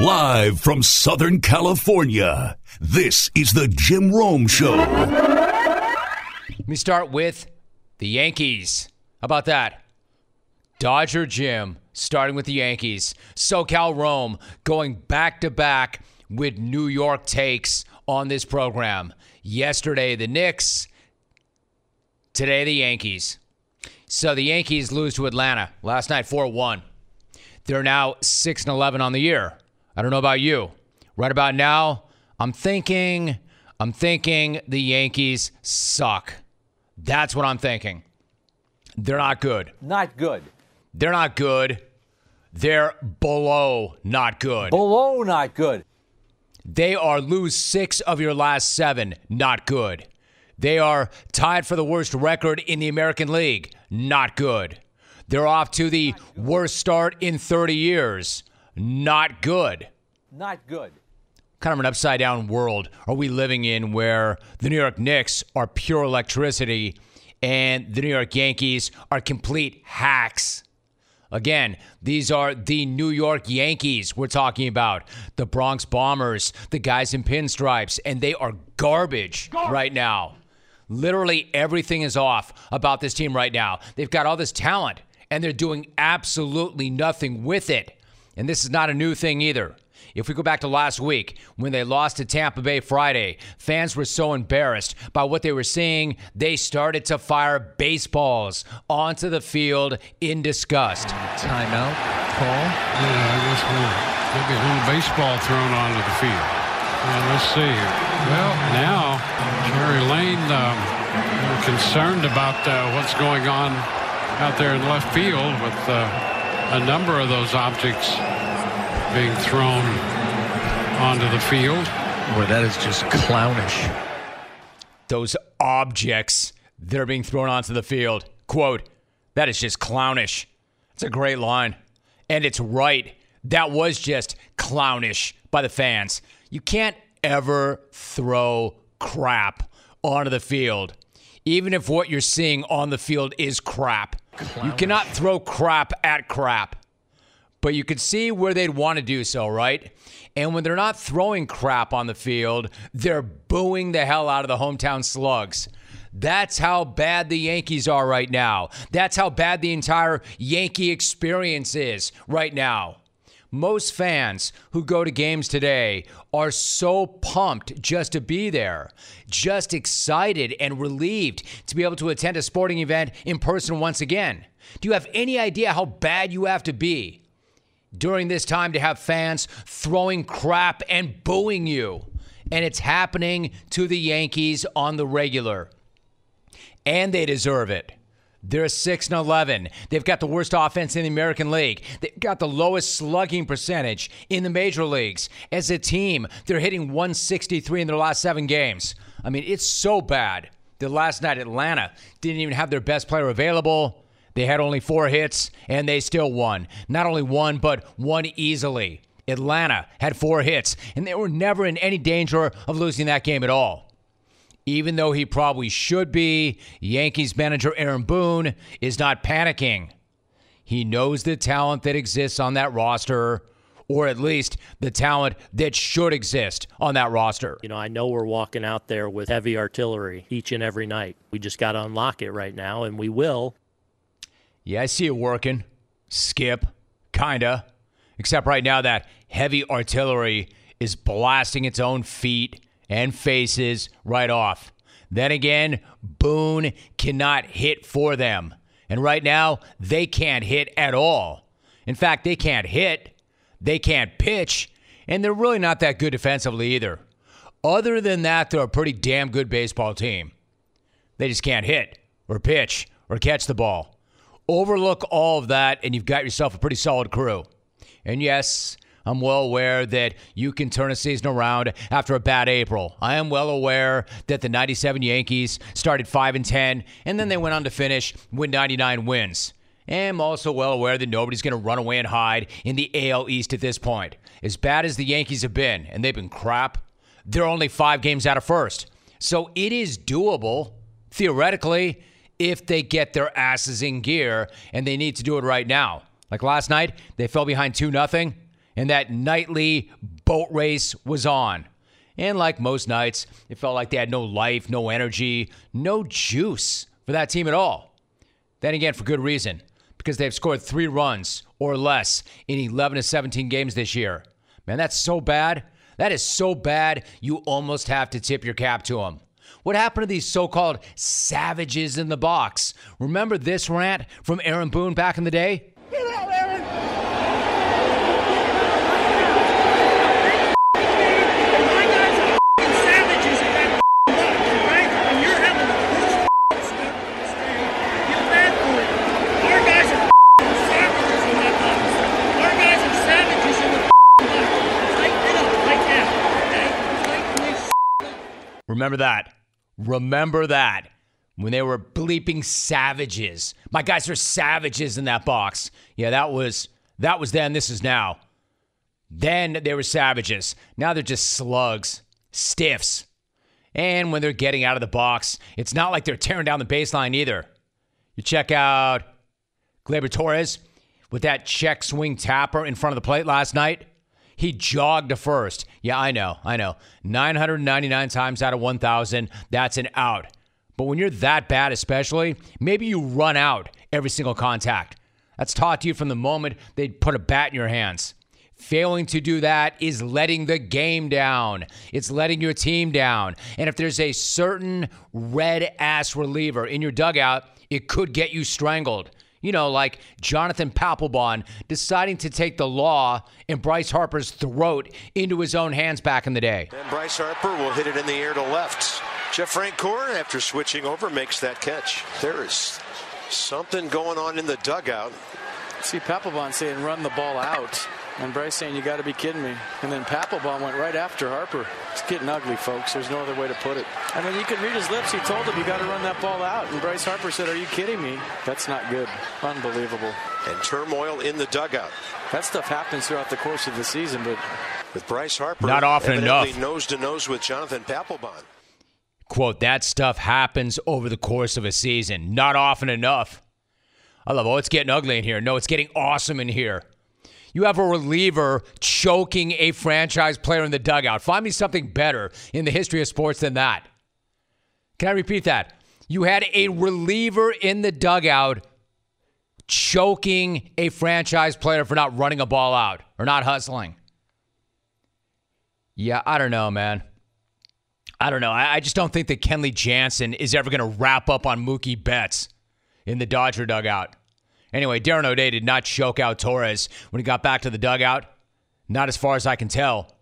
Live from Southern California, this is the Jim Rome Show. Let me start with the Yankees. How about that? Dodger Jim starting with the Yankees. SoCal Rome going back to back with New York takes on this program. Yesterday, the Knicks. Today, the Yankees. So the Yankees lose to Atlanta last night 4 1. They're now 6 and 11 on the year. I don't know about you. Right about now, I'm thinking, I'm thinking the Yankees suck. That's what I'm thinking. They're not good. Not good. They're not good. They're below not good. Below not good. They are lose six of your last seven. Not good. They are tied for the worst record in the American League. Not good. They're off to the worst start in 30 years. Not good. Not good. Kind of an upside down world are we living in where the New York Knicks are pure electricity and the New York Yankees are complete hacks. Again, these are the New York Yankees we're talking about. The Bronx Bombers, the guys in pinstripes, and they are garbage, garbage. right now. Literally everything is off about this team right now. They've got all this talent, and they're doing absolutely nothing with it. And this is not a new thing either. If we go back to last week when they lost to Tampa Bay Friday, fans were so embarrassed by what they were seeing, they started to fire baseballs onto the field in disgust. Timeout, call. Yeah, I guess we'll maybe a little baseball thrown onto the field. Well, let's see here. Well, now Jerry Layne um, concerned about uh, what's going on out there in left field with uh, a number of those objects being thrown onto the field. Boy, that is just clownish. Those objects that are being thrown onto the field. Quote, that is just clownish. It's a great line. And it's right. That was just clownish by the fans. You can't ever throw crap onto the field, even if what you're seeing on the field is crap. Clownish. You cannot throw crap at crap but you could see where they'd want to do so, right? And when they're not throwing crap on the field, they're booing the hell out of the hometown slugs. That's how bad the Yankees are right now. That's how bad the entire Yankee experience is right now. Most fans who go to games today are so pumped just to be there, just excited and relieved to be able to attend a sporting event in person once again. Do you have any idea how bad you have to be during this time to have fans throwing crap and booing you. And it's happening to the Yankees on the regular. And they deserve it. They're 6 and 11. They've got the worst offense in the American League. They've got the lowest slugging percentage in the major leagues. As a team, they're hitting 163 in their last 7 games. I mean, it's so bad. The last night Atlanta didn't even have their best player available. They had only four hits, and they still won. Not only won, but won easily. Atlanta had four hits, and they were never in any danger of losing that game at all. Even though he probably should be, Yankees manager Aaron Boone is not panicking. He knows the talent that exists on that roster, or at least the talent that should exist on that roster. You know, I know we're walking out there with heavy artillery each and every night. We just got to unlock it right now, and we will. Yeah, I see it working. Skip, kinda. Except right now, that heavy artillery is blasting its own feet and faces right off. Then again, Boone cannot hit for them. And right now, they can't hit at all. In fact, they can't hit, they can't pitch, and they're really not that good defensively either. Other than that, they're a pretty damn good baseball team. They just can't hit or pitch or catch the ball. Overlook all of that, and you've got yourself a pretty solid crew. And yes, I'm well aware that you can turn a season around after a bad April. I am well aware that the 97 Yankees started 5 and 10 and then they went on to finish with 99 wins. I'm also well aware that nobody's going to run away and hide in the AL East at this point. As bad as the Yankees have been, and they've been crap, they're only 5 games out of first. So it is doable theoretically if they get their asses in gear, and they need to do it right now. Like last night, they fell behind 2 nothing, and that nightly boat race was on. And like most nights, it felt like they had no life, no energy, no juice for that team at all. Then again, for good reason, because they've scored three runs or less in 11 to 17 games this year. Man, that's so bad. That is so bad, you almost have to tip your cap to them. What happened to these so called savages in the box? Remember this rant from Aaron Boone back in the day? Get out, Aaron! My guys are savages in that box, right? And you're having the worst f***ing stuff to stand. Feel bad for it. Our guys are savages in that box. Our guys are savages in the box. Tighten it right now, okay? Tighten this up. Remember that. Remember that. When they were bleeping savages. My guys are savages in that box. Yeah, that was that was then, this is now. Then they were savages. Now they're just slugs, stiffs. And when they're getting out of the box, it's not like they're tearing down the baseline either. You check out Gleyber Torres with that check swing tapper in front of the plate last night. He jogged to first. Yeah, I know, I know. 999 times out of 1,000, that's an out. But when you're that bad, especially, maybe you run out every single contact. That's taught to you from the moment they put a bat in your hands. Failing to do that is letting the game down. It's letting your team down. And if there's a certain red ass reliever in your dugout, it could get you strangled. You know, like Jonathan Papelbon deciding to take the law in Bryce Harper's throat into his own hands back in the day. And Bryce Harper will hit it in the air to left. Jeff Francoeur, after switching over, makes that catch. There is something going on in the dugout. See Papelbon saying run the ball out. And Bryce saying you got to be kidding me. And then Papelbon went right after Harper. It's getting ugly, folks. There's no other way to put it. I mean, you could read his lips. He told him you got to run that ball out. And Bryce Harper said, are you kidding me? That's not good. Unbelievable. And turmoil in the dugout. That stuff happens throughout the course of the season, but With Bryce Harper Not often evidently enough. nose to nose with Jonathan Papelbon. Quote, that stuff happens over the course of a season. Not often enough. I love, oh, it's getting ugly in here. No, it's getting awesome in here. You have a reliever choking a franchise player in the dugout. Find me something better in the history of sports than that. Can I repeat that? You had a reliever in the dugout choking a franchise player for not running a ball out or not hustling. Yeah, I don't know, man. I don't know. I, just don't think that Kenley Jansen is ever going to wrap up on Mookie Betts in the Dodger dugout. Anyway, Darren O'Day did not choke out Torres when he got back to the dugout. Not as far as I can tell.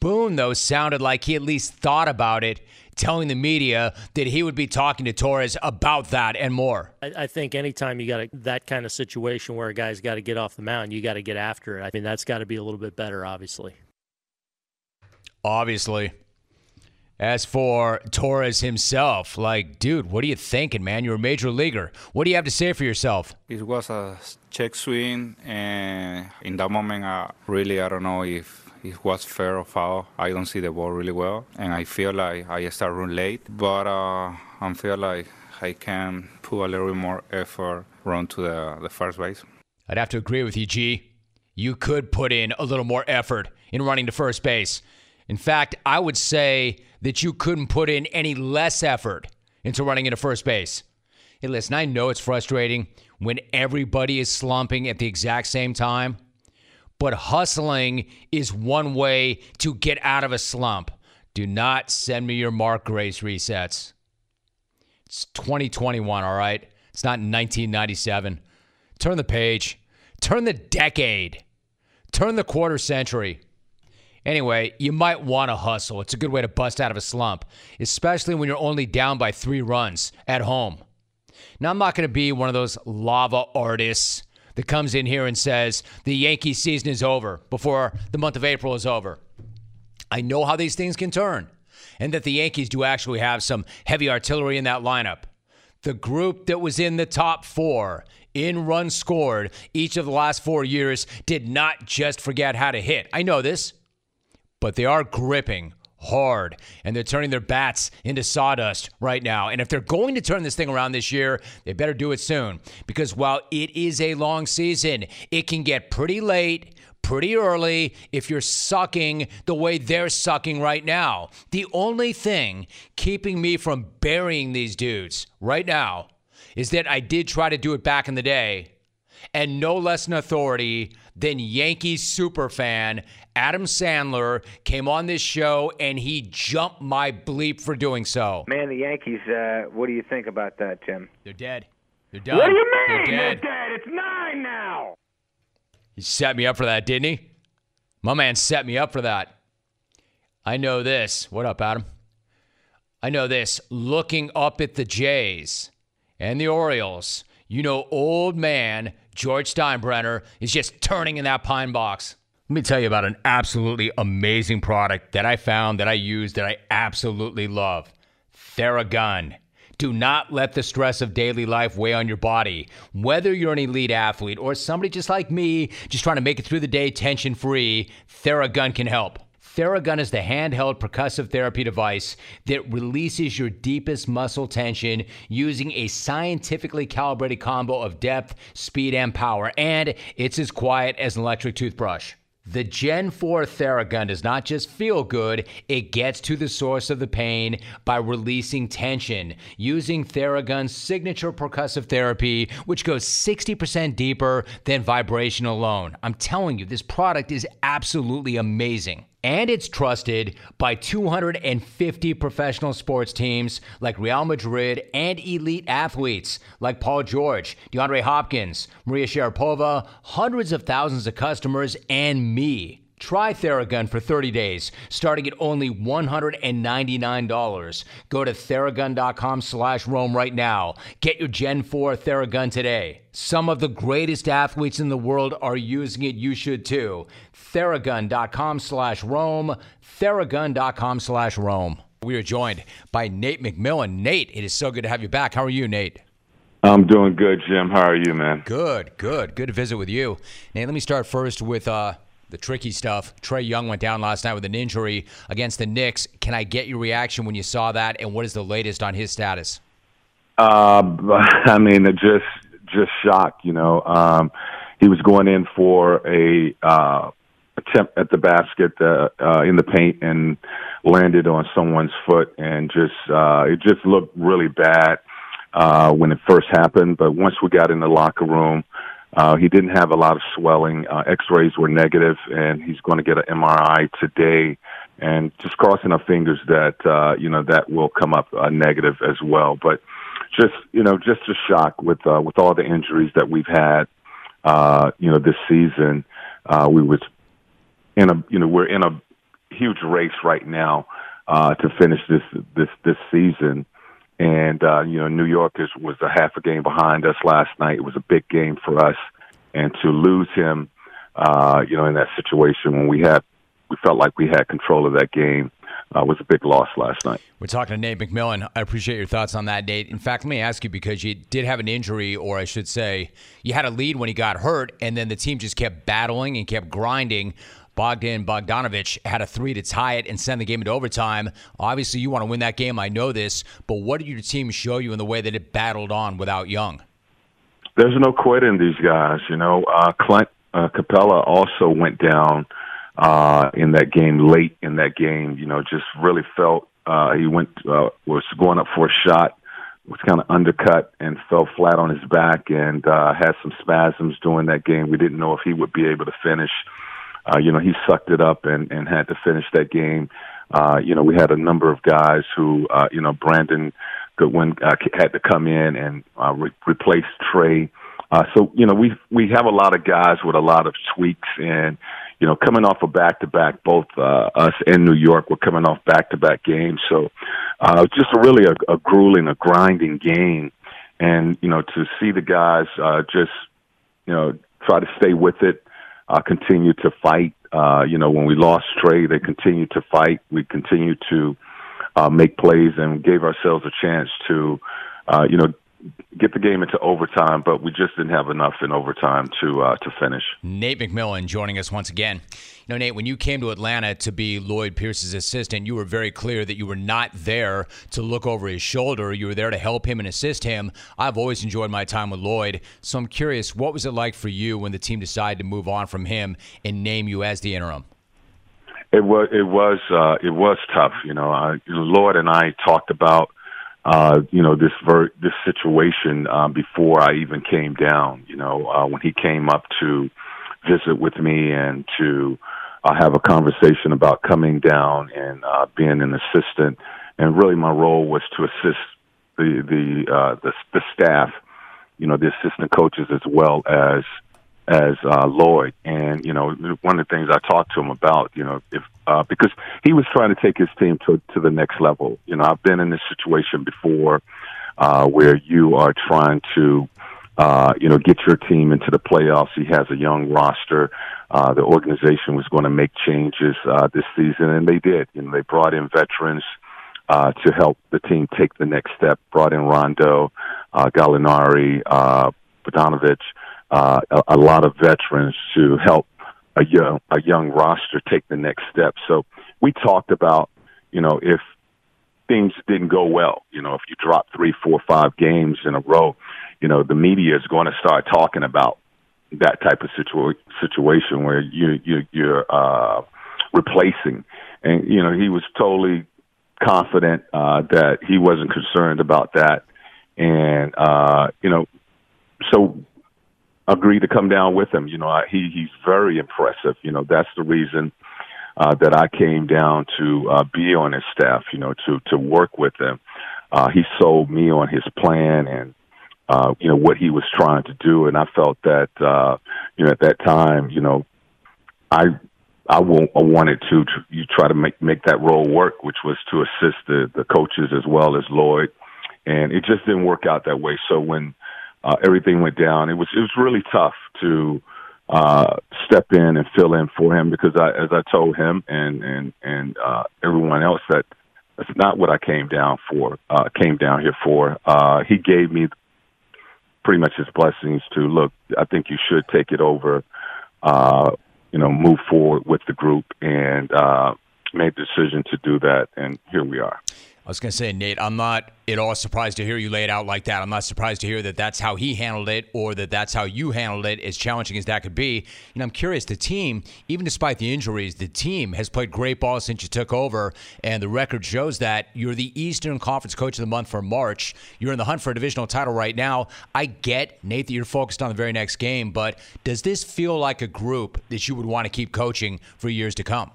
Boone, though, sounded like he at least thought about it, telling the media that he would be talking to Torres about that and more. I, I think anytime you got a, that kind of situation where a guy's got to get off the mound, you got to get after it. I mean, that's got to be a little bit better, obviously. Obviously. As for Torres himself, like, dude, what are you thinking, man? You're a major leaguer. What do you have to say for yourself? It was a check swing, and in that moment, I really, I don't know if it was fair or foul. I don't see the ball really well, and I feel like I start run late, but uh, I feel like I can put a little bit more effort run to the, the first base. I'd have to agree with you, G. You could put in a little more effort in running to first base. In fact, I would say that you couldn't put in any less effort into running into first base. Hey, listen, I know it's frustrating when everybody is slumping at the exact same time, but hustling is one way to get out of a slump. Do not send me your Mark Grace resets. It's 2021, all right? It's not 1997. Turn the page, turn the decade, turn the quarter century. Anyway, you might want to hustle. It's a good way to bust out of a slump, especially when you're only down by three runs at home. Now, I'm not going to be one of those lava artists that comes in here and says the Yankee season is over before the month of April is over. I know how these things can turn, and that the Yankees do actually have some heavy artillery in that lineup. The group that was in the top four in runs scored each of the last four years did not just forget how to hit. I know this, but they are gripping hard, and they're turning their bats into sawdust right now. And if they're going to turn this thing around this year, they better do it soon because while it is a long season, it can get pretty late pretty early if you're sucking the way they're sucking right now. The only thing keeping me from burying these dudes right now is that I did try to do it back in the day, and no less an authority than Yankees superfan Adam Sandler came on this show and he jumped my bleep for doing so. Man, the Yankees, uh, what do you think about that, Tim? They're dead. They're done. What do you They're mean? dead. They're dead. It's nine now. He set me up for that, didn't he? My man set me up for that. I know this. What up, Adam? I know this. Looking up at the Jays and the Orioles, you know, old man George Steinbrenner is just turning in that pine box. Let me tell you about an absolutely amazing product that I found that I use that I absolutely love Theragun. Do not let the stress of daily life weigh on your body. Whether you're an elite athlete or somebody just like me, just trying to make it through the day tension free, Theragun can help. Theragun is the handheld percussive therapy device that releases your deepest muscle tension using a scientifically calibrated combo of depth, speed, and power. And it's as quiet as an electric toothbrush. The Gen 4 Theragun does not just feel good, it gets to the source of the pain by releasing tension using Theragun's signature percussive therapy, which goes 60% deeper than vibration alone. I'm telling you, this product is absolutely amazing. And it's trusted by 250 professional sports teams like Real Madrid and elite athletes like Paul George, DeAndre Hopkins, Maria Sharapova, hundreds of thousands of customers, and me. Try Theragun for 30 days, starting at only $199. Go to theragun.com slash Rome right now. Get your Gen 4 Theragun today. Some of the greatest athletes in the world are using it. You should too. Theragun.com slash Rome. Theragun.com slash Rome. We are joined by Nate McMillan. Nate, it is so good to have you back. How are you, Nate? I'm doing good, Jim. How are you, man? Good, good. Good to visit with you. Nate, let me start first with uh, the tricky stuff. Trae Young went down last night with an injury against the Knicks. Can I get your reaction when you saw that, and what is the latest on his status? Uh, I mean, just just shocked. You know, um, he was going in for a uh, attempt at the basket uh, uh, in the paint and landed on someone's foot, and just uh, it just looked really bad uh, when it first happened. But once we got in the locker room. Uh, he didn't have a lot of swelling. Uh, X-rays were negative, and he's going to get an MRI today. And just crossing our fingers that uh, you know that will come up uh, negative as well. But just you know, just a shock with uh, with all the injuries that we've had. Uh, you know, this season uh, we was in a you know we're in a huge race right now uh, to finish this this this season and uh, you know New York is, was a half a game behind us last night. It was a big game for us, and to lose him, uh, you know, in that situation when we had we felt like we had control of that game uh, was a big loss last night. We're talking to Nate McMillan. I appreciate your thoughts on that, Nate. In fact, let me ask you because you did have an injury, or I should say, you had a lead when he got hurt, and then the team just kept battling and kept grinding. Bogdan Bogdanovich had a three to tie it and send the game into overtime. Obviously, you want to win that game. I know this, but what did your team show you in the way that it battled on without Young? There's no quitting these guys. You know, uh, Clint uh, Capela also went down uh, in that game late in that game. You know, just really felt uh, he went uh, was going up for a shot, was kind of undercut and fell flat on his back and uh, had some spasms during that game. We didn't know if he would be able to finish. You know, he sucked it up and, and had to finish that game. Uh, you know, we had a number of guys who, uh, you know, Brandon Goodwin uh, had to come in and uh, re- replace Trae. Uh, so, you know, we we have a lot of guys with a lot of tweaks and, you know, coming off a back to back, both uh, us and New York were coming off back to back games. So, uh, just a really a, a grueling, a grinding game. And, you know, to see the guys uh, just, you know, try to stay with it, uh, continue to fight. Uh, you know, when we lost Trae, they continued to fight. We continued to uh, make plays and gave ourselves a chance to, uh, you know, get the game into overtime, but we just didn't have enough in overtime to uh, to finish. Nate McMillan joining us once again. You know, Nate, when you came to Atlanta to be Lloyd Pierce's assistant, you were very clear that you were not there to look over his shoulder. You were there to help him and assist him. I've always enjoyed my time with Lloyd, so I'm curious, what was it like for you when the team decided to move on from him and name you as the interim? It was it was uh, it was tough. You know, uh, Lloyd and I talked about uh, you know this ver- this situation uh, before I even came down. You know, uh, when he came up to visit with me and to uh, have a conversation about coming down and uh, being an assistant, and really my role was to assist the the uh, the, the staff, you know, the assistant coaches as well as as uh, Lloyd. And you know, one of the things I talked to him about, you know, if uh, because he was trying to take his team to to the next level. You know, I've been in this situation before uh, where you are trying to. Uh, you know, get your team into the playoffs. He has a young roster. Uh, the organization was going to make changes uh, this season, and they did. You know, they brought in veterans uh, to help the team take the next step. Brought in Rondo, uh, Gallinari, uh, Bogdanovich, uh, a, a lot of veterans to help a young a young roster take the next step. So we talked about, you know, if things didn't go well, you know, if you drop three, four, five games in a row, you know, the media is going to start talking about that type of situa- situation where you, you you're uh, replacing, and you know, he was totally confident uh, that he wasn't concerned about that, and uh, you know, so agreed to come down with him. You know, I, he he's very impressive. You know, that's the reason uh, that I came down to uh, be on his staff. You know, to to work with him. Uh, he sold me on his plan and uh, you know what he was trying to do, and I felt that uh, you know at that time, you know, I I, wanted to tr- you try to make make that role work, which was to assist the the coaches as well as Lloyd, and it just didn't work out that way. So when uh, everything went down, it was it was really tough to uh, step in and fill in for him because I, as I told him and and and uh, everyone else that that's not what I came down for. Uh, came down here for. Uh, he gave me pretty much his blessings to look. I think you should take it over. Uh, you know, move forward with the group and uh, made the decision to do that, and here we are. I was going to say, Nate, I'm not at all surprised to hear you lay it out like that. I'm not surprised to hear that that's how he handled it or that that's how you handled it, as challenging as that could be. Know, I'm curious, the team, even despite the injuries, the team has played great ball since you took over, and the record shows that you're the Eastern Conference Coach of the Month for March. You're in the hunt for a divisional title right now. I get, Nate, that you're focused on the very next game, but does this feel like a group that you would want to keep coaching for years to come?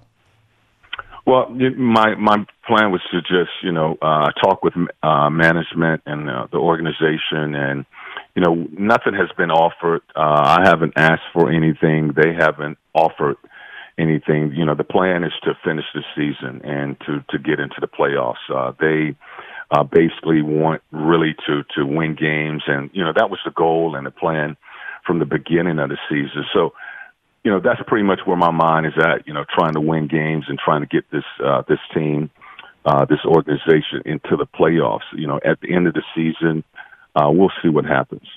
Well, my my plan was to just you know uh, talk with uh, management and uh, the organization, and you know nothing has been offered. Uh, I haven't asked for anything. They haven't offered anything. You know, the plan is to finish the season and to to get into the playoffs. Uh, they uh, basically want really to to win games, and you know that was the goal and the plan from the beginning of the season. So you know, that's pretty much where my mind is at. You know, trying to win games and trying to get this uh, this team, uh, this organization into the playoffs. You know, at the end of the season, uh, we'll see what happens.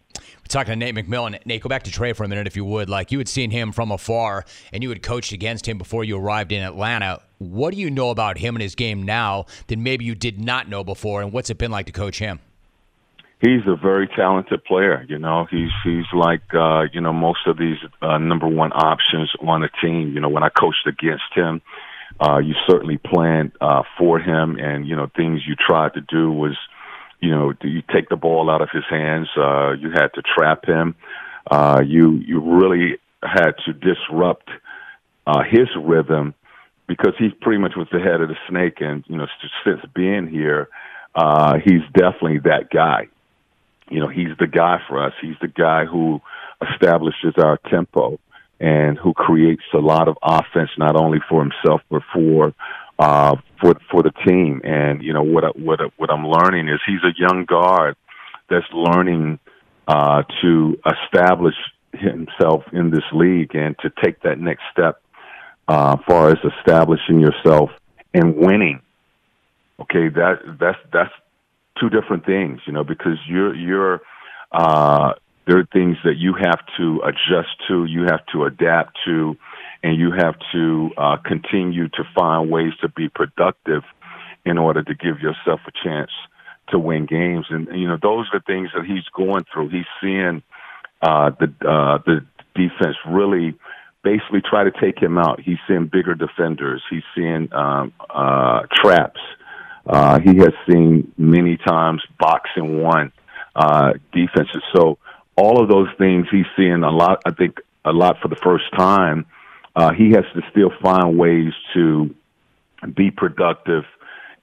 Talking to Nate McMillan. Nate, go back to Trae for a minute, if you would. Like you had seen him from afar, and you had coached against him before you arrived in Atlanta. What do you know about him and his game now that maybe you did not know before, and what's it been like to coach him? He's a very talented player. You know, he's he's like uh, you know most of these uh, number one options on a team. You know, when I coached against him, uh, you certainly planned uh, for him, and you know things you tried to do was, you know, do you take the ball out of his hands. Uh, you had to trap him. Uh, you you really had to disrupt uh, his rhythm because he pretty much was the head of the snake, and you know since being here. Uh, he's definitely that guy you know, he's the guy for us. He's the guy who establishes our tempo and who creates a lot of offense, not only for himself but for uh, for for the team. And you know what I, what I, what I'm learning is he's a young guard that's learning uh, to establish himself in this league and to take that next step uh, far as establishing yourself and winning. Okay, that that's that's two different things, you know, because you're you're uh, there are things that you have to adjust to, you have to adapt to, and you have to uh, continue to find ways to be productive in order to give yourself a chance to win games. And you know, those are things that he's going through. He's seeing uh, the uh, the defense really basically try to take him out. He's seeing bigger defenders. He's seeing um, uh, traps. He has seen many times boxing one uh, defenses. So all of those things he's seeing a lot. I think a lot for the first time. Uh, he has to still find ways to be productive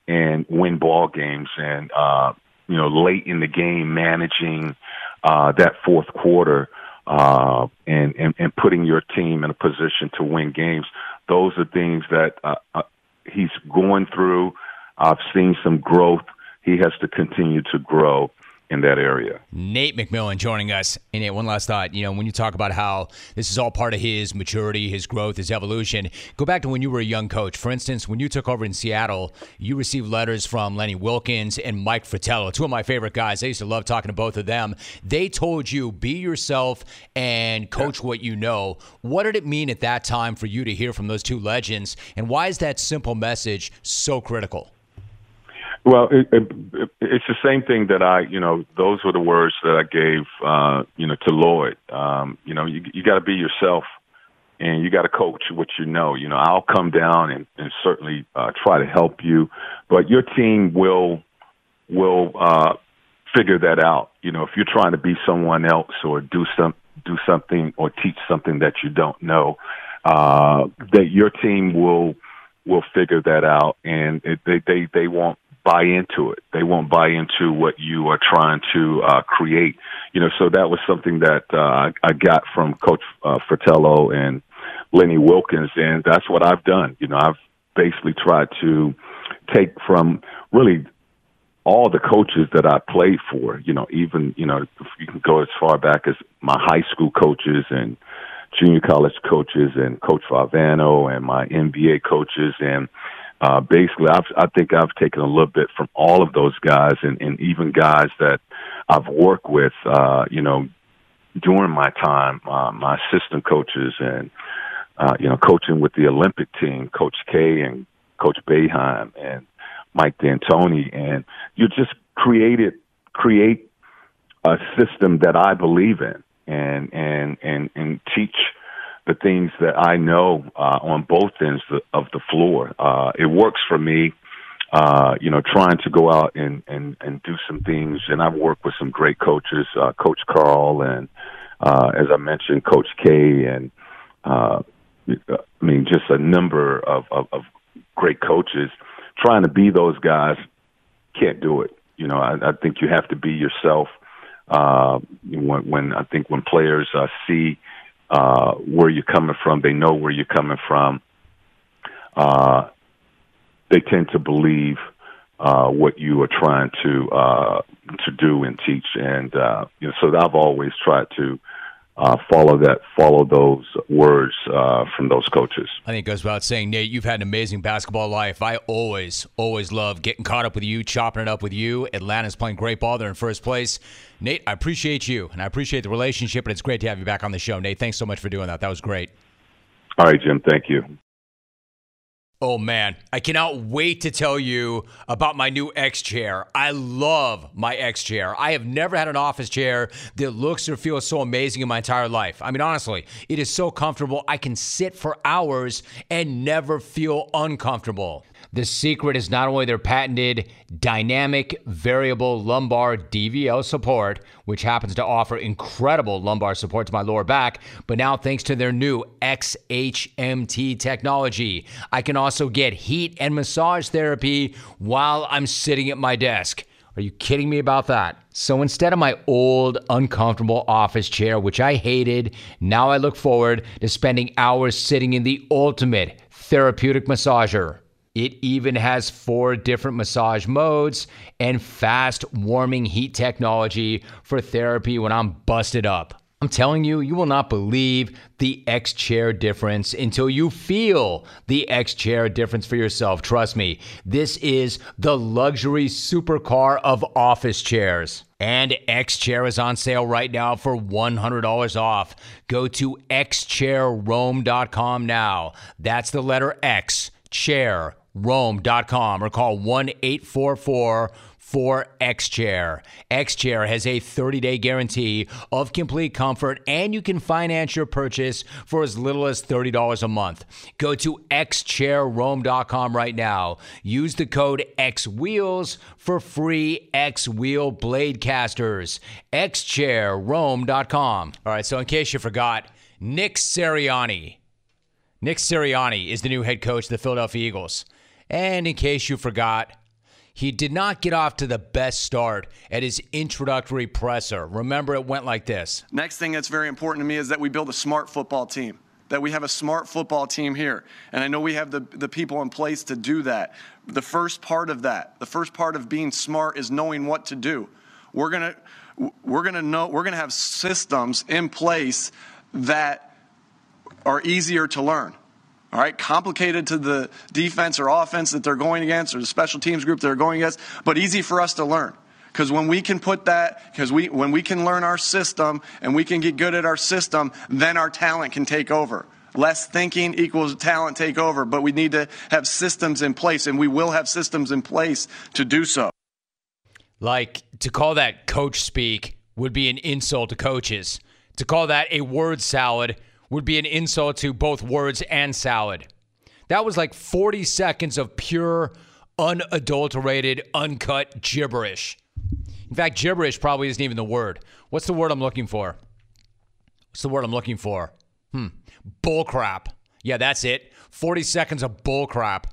and win ball games, and uh, you know, late in the game, managing uh, that fourth quarter uh, and, and and putting your team in a position to win games. Those are things that uh, uh, he's going through. I've seen some growth. He has to continue to grow in that area. Nate McMillan joining us. And Nate, one last thought. You know, when you talk about how this is all part of his maturity, his growth, his evolution, go back to when you were a young coach. For instance, when you took over in Seattle, you received letters from Lenny Wilkens and Mike Fratello, two of my favorite guys. I used to love talking to both of them. They told you, be yourself and coach yeah. what you know. What did it mean at that time for you to hear from those two legends? And why is that simple message so critical? Well, it, it, it's the same thing that I, you know, those were the words that I gave, uh, you know, to Lloyd. Um, you know, you, you got to be yourself, and you got to coach what you know. You know, I'll come down and, and certainly uh, try to help you, but your team will will uh, figure that out. You know, if you're trying to be someone else or do some do something or teach something that you don't know, uh, that your team will will figure that out, and it, they they they won't buy into it. They won't buy into what you are trying to uh, create. You know, so that was something that uh, I got from Coach uh, Fratello and Lenny Wilkens, and that's what I've done. You know, I've basically tried to take from really all the coaches that I played for. You know, even you know you can go as far back as my high school coaches and junior college coaches and Coach Valvano and my NBA coaches and uh, basically, I've, I think I've taken a little bit from all of those guys, and, and even guys that I've worked with, uh, you know, during my time, uh, my assistant coaches, and uh, you know, coaching with the Olympic team, Coach K and Coach Boeheim and Mike D'Antoni, and you just created create a system that I believe in, and and and and teach the things that I know uh, on both ends of the floor. Uh, it works for me. Uh, you know, trying to go out and, and, and do some things. And I've worked with some great coaches, uh, Coach Karl, and uh, as I mentioned, Coach K, and uh, I mean, just a number of, of, of great coaches. Trying to be those guys can't do it. You know, I, I think you have to be yourself. Uh, when, when I think when players uh, see uh, where you're coming from. They know where you're coming from. Uh, they tend to believe uh, what you are trying to uh, to do and teach, and uh, you know, so I've always tried to uh, follow that, follow those words uh, from those coaches. I think it goes without saying, Nate, you've had an amazing basketball life. I always, always love getting caught up with you, chopping it up with you. Atlanta's playing great ball. They're in first place. Nate, I appreciate you, and I appreciate the relationship, and it's great to have you back on the show. Nate, thanks so much for doing that. That was great. All right, Jim. Thank you. Oh man, I cannot wait to tell you about my new X chair. I love my X chair. I have never had an office chair that looks or feels so amazing in my entire life. I mean, honestly, it is so comfortable. I can sit for hours and never feel uncomfortable. The secret is not only their patented dynamic variable lumbar DVL support, which happens to offer incredible lumbar support to my lower back, but now thanks to their new XHMT technology, I can also get heat and massage therapy while I'm sitting at my desk. Are you kidding me about that? So instead of my old, uncomfortable office chair, which I hated, now I look forward to spending hours sitting in the ultimate therapeutic massager. It even has four different massage modes and fast warming heat technology for therapy when I'm busted up. I'm telling you, you will not believe the X chair difference until you feel the X chair difference for yourself. Trust me, this is the luxury supercar of office chairs. And X Chair is on sale right now for $100 off. Go to xchairrome.com now. That's the letter X, chairrome.com or call 1 844 for X Chair. X Chair has a 30 day guarantee of complete comfort, and you can finance your purchase for as little as $30 a month. Go to xchairrome.com right now. Use the code XWheels for free X Wheel blade casters. xchairrome.com. All right, so in case you forgot, Nick Sirianni. Nick Sirianni is the new head coach of the Philadelphia Eagles. And in case you forgot, he did not get off to the best start at his introductory presser. Remember, it went like this. Next thing that's very important to me is that we build a smart football team, that we have a smart football team here. And I know we have the, the people in place to do that. The first part of that, the first part of being smart is knowing what to do. We're to we're to know we're to have systems in place that are easier to learn all right, complicated to the defense or offense that they're going against or the special teams group they're going against, but easy for us to learn. Because when we can put that, because we when we can learn our system and we can get good at our system, then our talent can take over. Less thinking equals talent take over, but we need to have systems in place, and we will have systems in place to do so. Like to call that coach speak would be an insult to coaches. To call that a word salad would be an insult to both words and salad. That was like 40 seconds of pure, unadulterated, uncut gibberish. In fact, gibberish probably isn't even the word. What's the word I'm looking for? What's the word I'm looking for? Hmm. Bullcrap. Yeah, that's it. 40 seconds of bullcrap.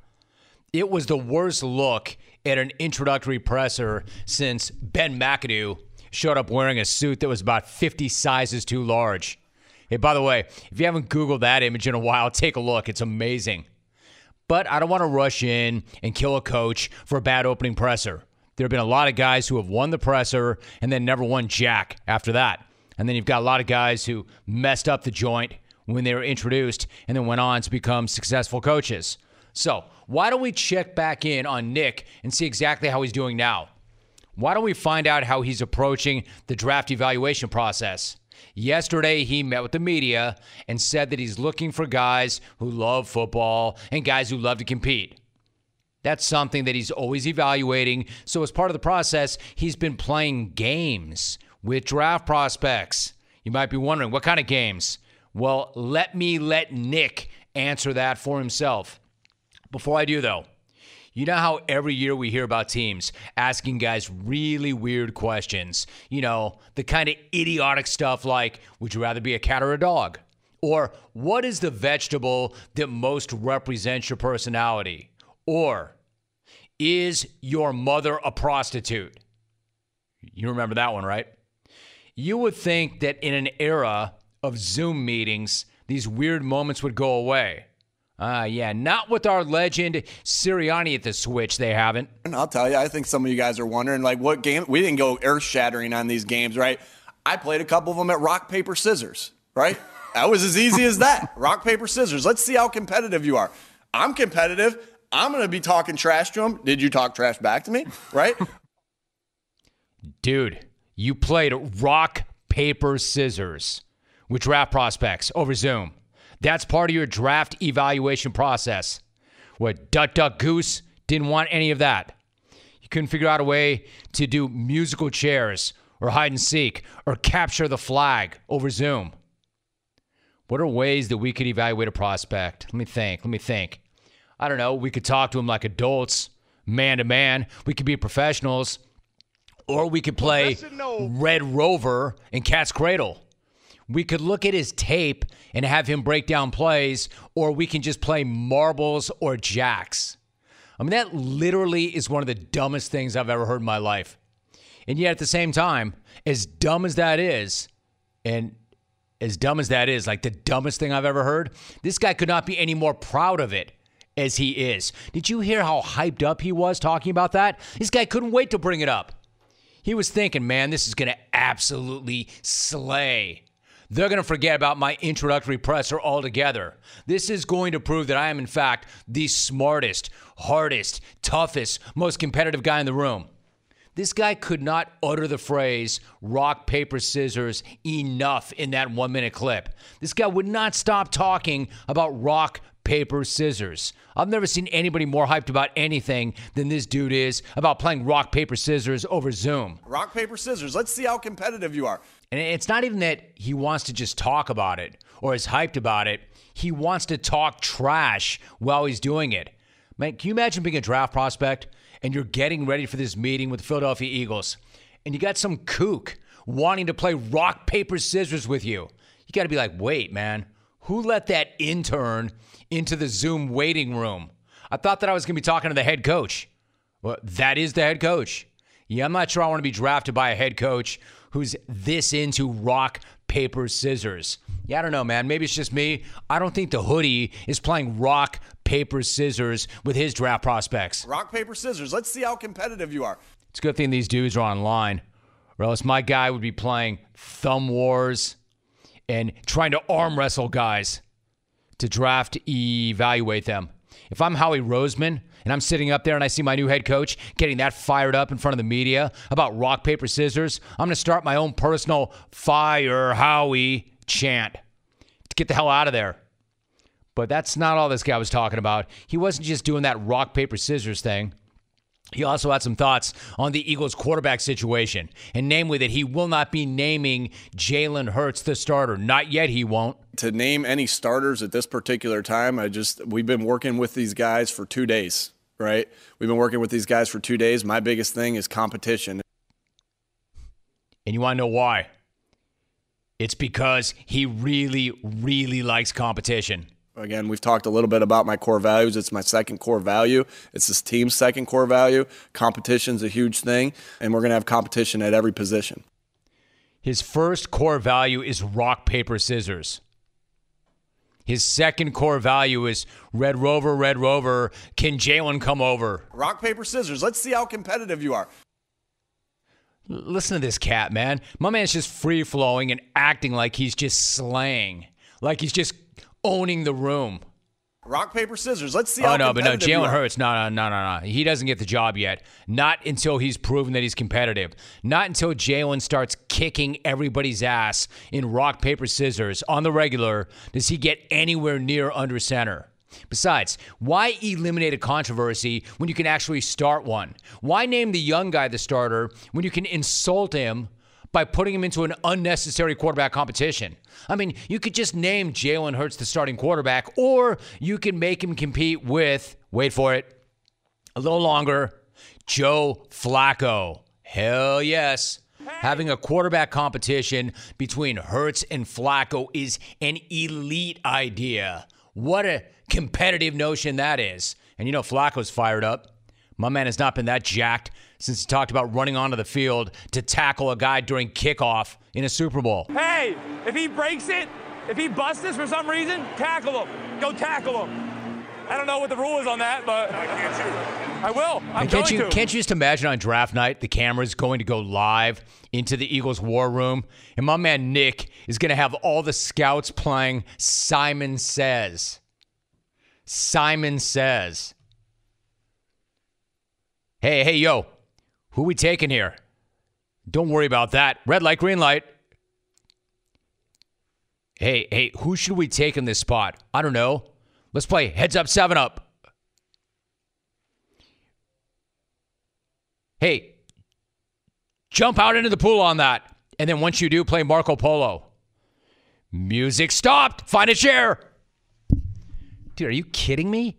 It was the worst look at an introductory presser since Ben McAdoo showed up wearing a suit that was about 50 sizes too large. Hey, by the way, if you haven't Googled that image in a while, take a look. It's amazing. But I don't want to rush in and kill a coach for a bad opening presser. There have been a lot of guys who have won the presser and then never won jack after that. And then you've got a lot of guys who messed up the joint when they were introduced and then went on to become successful coaches. So, why don't we check back in on Nick and see exactly how he's doing now? Why don't we find out how he's approaching the draft evaluation process? Yesterday, he met with the media and said that he's looking for guys who love football and guys who love to compete. That's something that he's always evaluating. So, as part of the process, he's been playing games with draft prospects. You might be wondering, what kind of games? Well, let me let Nick answer that for himself. Before I do, though, you know how every year we hear about teams asking guys really weird questions? You know, the kind of idiotic stuff like, would you rather be a cat or a dog? Or, what is the vegetable that most represents your personality? Or, is your mother a prostitute? You remember that one, right? You would think that in an era of Zoom meetings, these weird moments would go away. Ah, uh, yeah, not with our legend Sirianni at the switch. They haven't. And I'll tell you, I think some of you guys are wondering, like, what game? We didn't go earth shattering on these games, right? I played a couple of them at rock, paper, scissors, right? that was as easy as that. rock, paper, scissors. Let's see how competitive you are. I'm competitive. I'm going to be talking trash to him. Did you talk trash back to me? Right? Dude, you played rock, paper, scissors with draft prospects over Zoom. That's part of your draft evaluation process. What Duck Duck Goose didn't want any of that. You couldn't figure out a way to do musical chairs or hide and seek or capture the flag over Zoom. What are ways that we could evaluate a prospect? Let me think. Let me think. I don't know. We could talk to them like adults, man to man. We could be professionals. Or we could play Red Rover in Cat's Cradle. We could look at his tape and have him break down plays, or we can just play marbles or jacks. I mean, that literally is one of the dumbest things I've ever heard in my life. And yet, at the same time, as dumb as that is, and as dumb as that is, like the dumbest thing I've ever heard, this guy could not be any more proud of it as he is. Did you hear how hyped up he was talking about that? This guy couldn't wait to bring it up. He was thinking, man, this is going to absolutely slay they're going to forget about my introductory presser altogether. This is going to prove that I am, in fact, the smartest, hardest, toughest, most competitive guy in the room. This guy could not utter the phrase rock, paper, scissors enough in that one minute clip. This guy would not stop talking about rock, paper, scissors. I've never seen anybody more hyped about anything than this dude is about playing rock, paper, scissors over Zoom. Rock, paper, scissors. Let's see how competitive you are. And it's not even that he wants to just talk about it or is hyped about it. He wants to talk trash while he's doing it. Man, can you imagine being a draft prospect and you're getting ready for this meeting with the Philadelphia Eagles and you got some kook wanting to play rock, paper, scissors with you? You got to be like, wait, man, who let that intern into the Zoom waiting room? I thought that I was going to be talking to the head coach. Well, that is the head coach. Yeah, I'm not sure I want to be drafted by a head coach who's this into rock, paper, scissors. Yeah, I don't know, man. Maybe it's just me. I don't think the hoodie is playing rock, paper, scissors with his draft prospects. Rock, paper, scissors. Let's see how competitive you are. It's a good thing these dudes are online, or else my guy would be playing thumb wars and trying to arm wrestle guys to draft evaluate them. If I'm Howie Roseman and I'm sitting up there and I see my new head coach getting that fired up in front of the media about rock, paper, scissors, I'm going to start my own personal fire Howie chant to get the hell out of there. But that's not all this guy was talking about. He wasn't just doing that rock, paper, scissors thing. He also had some thoughts on the Eagles quarterback situation, and namely that he will not be naming Jalen Hurts the starter. Not yet, he won't. To name any starters at this particular time, I just, we've been working with these guys for two days, right? We've been working with these guys for two days. My biggest thing is competition. And you want to know why? It's because he really, really likes competition. Again, we've talked a little bit about my core values. It's my second core value. It's this team's second core value. Competition's a huge thing, and we're going to have competition at every position. His first core value is rock, paper, scissors. His second core value is Red Rover, Red Rover. Can Jalen come over? Rock, paper, scissors. Let's see how competitive you are. Listen to this cat, man. My man's just free flowing and acting like he's just slaying, like he's just owning the room. Rock, paper, scissors. Let's see oh, no, but no, Jalen. Hurts, no, no, no, no, no. He doesn't get the job yet. Not until he's proven that he's competitive. Not until Jalen starts kicking everybody's ass in rock, paper, scissors on the regular does he get anywhere near under center. Besides, why eliminate a controversy when you can actually start one? Why name the young guy the starter when you can insult him by putting him into an unnecessary quarterback competition? I mean, you could just name Jalen Hurts the starting quarterback, or you can make him compete with, wait for it, a little longer, Joe Flacco. Hell yes. Having a quarterback competition between Hurts and Flacco is an elite idea. What a competitive notion that is. And you know, Flacco's fired up. My man has not been that jacked since he talked about running onto the field to tackle a guy during kickoff in a Super Bowl. Hey, if he breaks it, if he busts this for some reason, tackle him. Go tackle him. I don't know what the rule is on that, but I will. I'm And can't going you to. can't you just imagine on draft night the camera's going to go live into the Eagles war room and my man Nick is going to have all the scouts playing Simon Says. Simon Says. Hey, hey, yo, who we taking here? Don't worry about that. Red light, green light. Hey, hey, who should we take in this spot? I don't know. Let's play heads up, seven up. Hey, jump out into the pool on that. And then once you do, play Marco Polo. Music stopped. Find a chair. Dude, are you kidding me?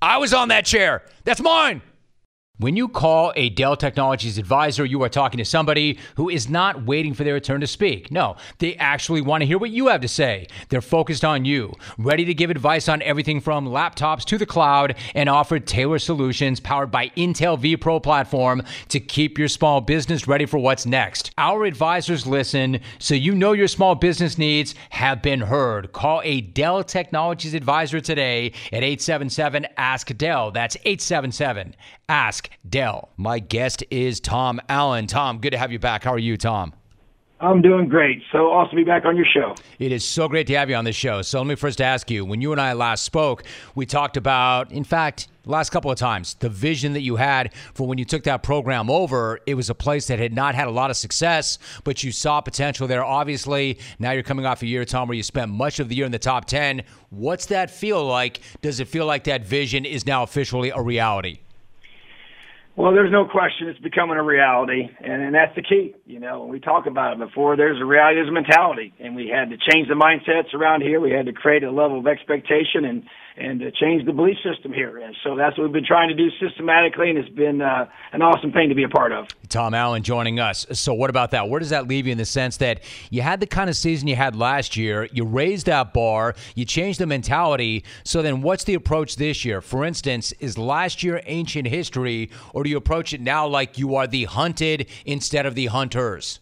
I was on that chair. That's mine. When you call a Dell Technologies advisor, you are talking to somebody who is not waiting for their turn to speak. No, they actually want to hear what you have to say. They're focused on you, ready to give advice on everything from laptops to the cloud, and offer tailored solutions powered by Intel vPro platform to keep your small business ready for what's next. Our advisors listen so you know your small business needs have been heard. Call a Dell Technologies advisor today at 877 Ask Dell. That's 877 Ask Dell. My guest is Tom Allen. Tom, good to have you back. How are you, Tom? I'm doing great. So awesome to be back on your show. It is so great to have you on the show. So let me first ask you when you and I last spoke, we talked about, in fact, last couple of times, the vision that you had for when you took that program over. It was a place that had not had a lot of success, but you saw potential there. Obviously, now you're coming off a year, Tom, where you spent much of the year in the top 10. What's that feel like? Does it feel like that vision is now officially a reality? Well, there's no question it's becoming a reality, and, and that's the key. You know, When we talk about it before. There's a reality, there's a mentality, and we had to change the mindsets around here. We had to create a level of expectation and and uh, change the belief system here. And so that's what we've been trying to do systematically, and it's been uh, an awesome thing to be a part of. Tom Allen joining us. So, what about that? Where does that leave you in the sense that you had the kind of season you had last year, you raised that bar, you changed the mentality. So, then what's the approach this year? For instance, is last year ancient history, or do you approach it now like you are the hunted instead of the hunters?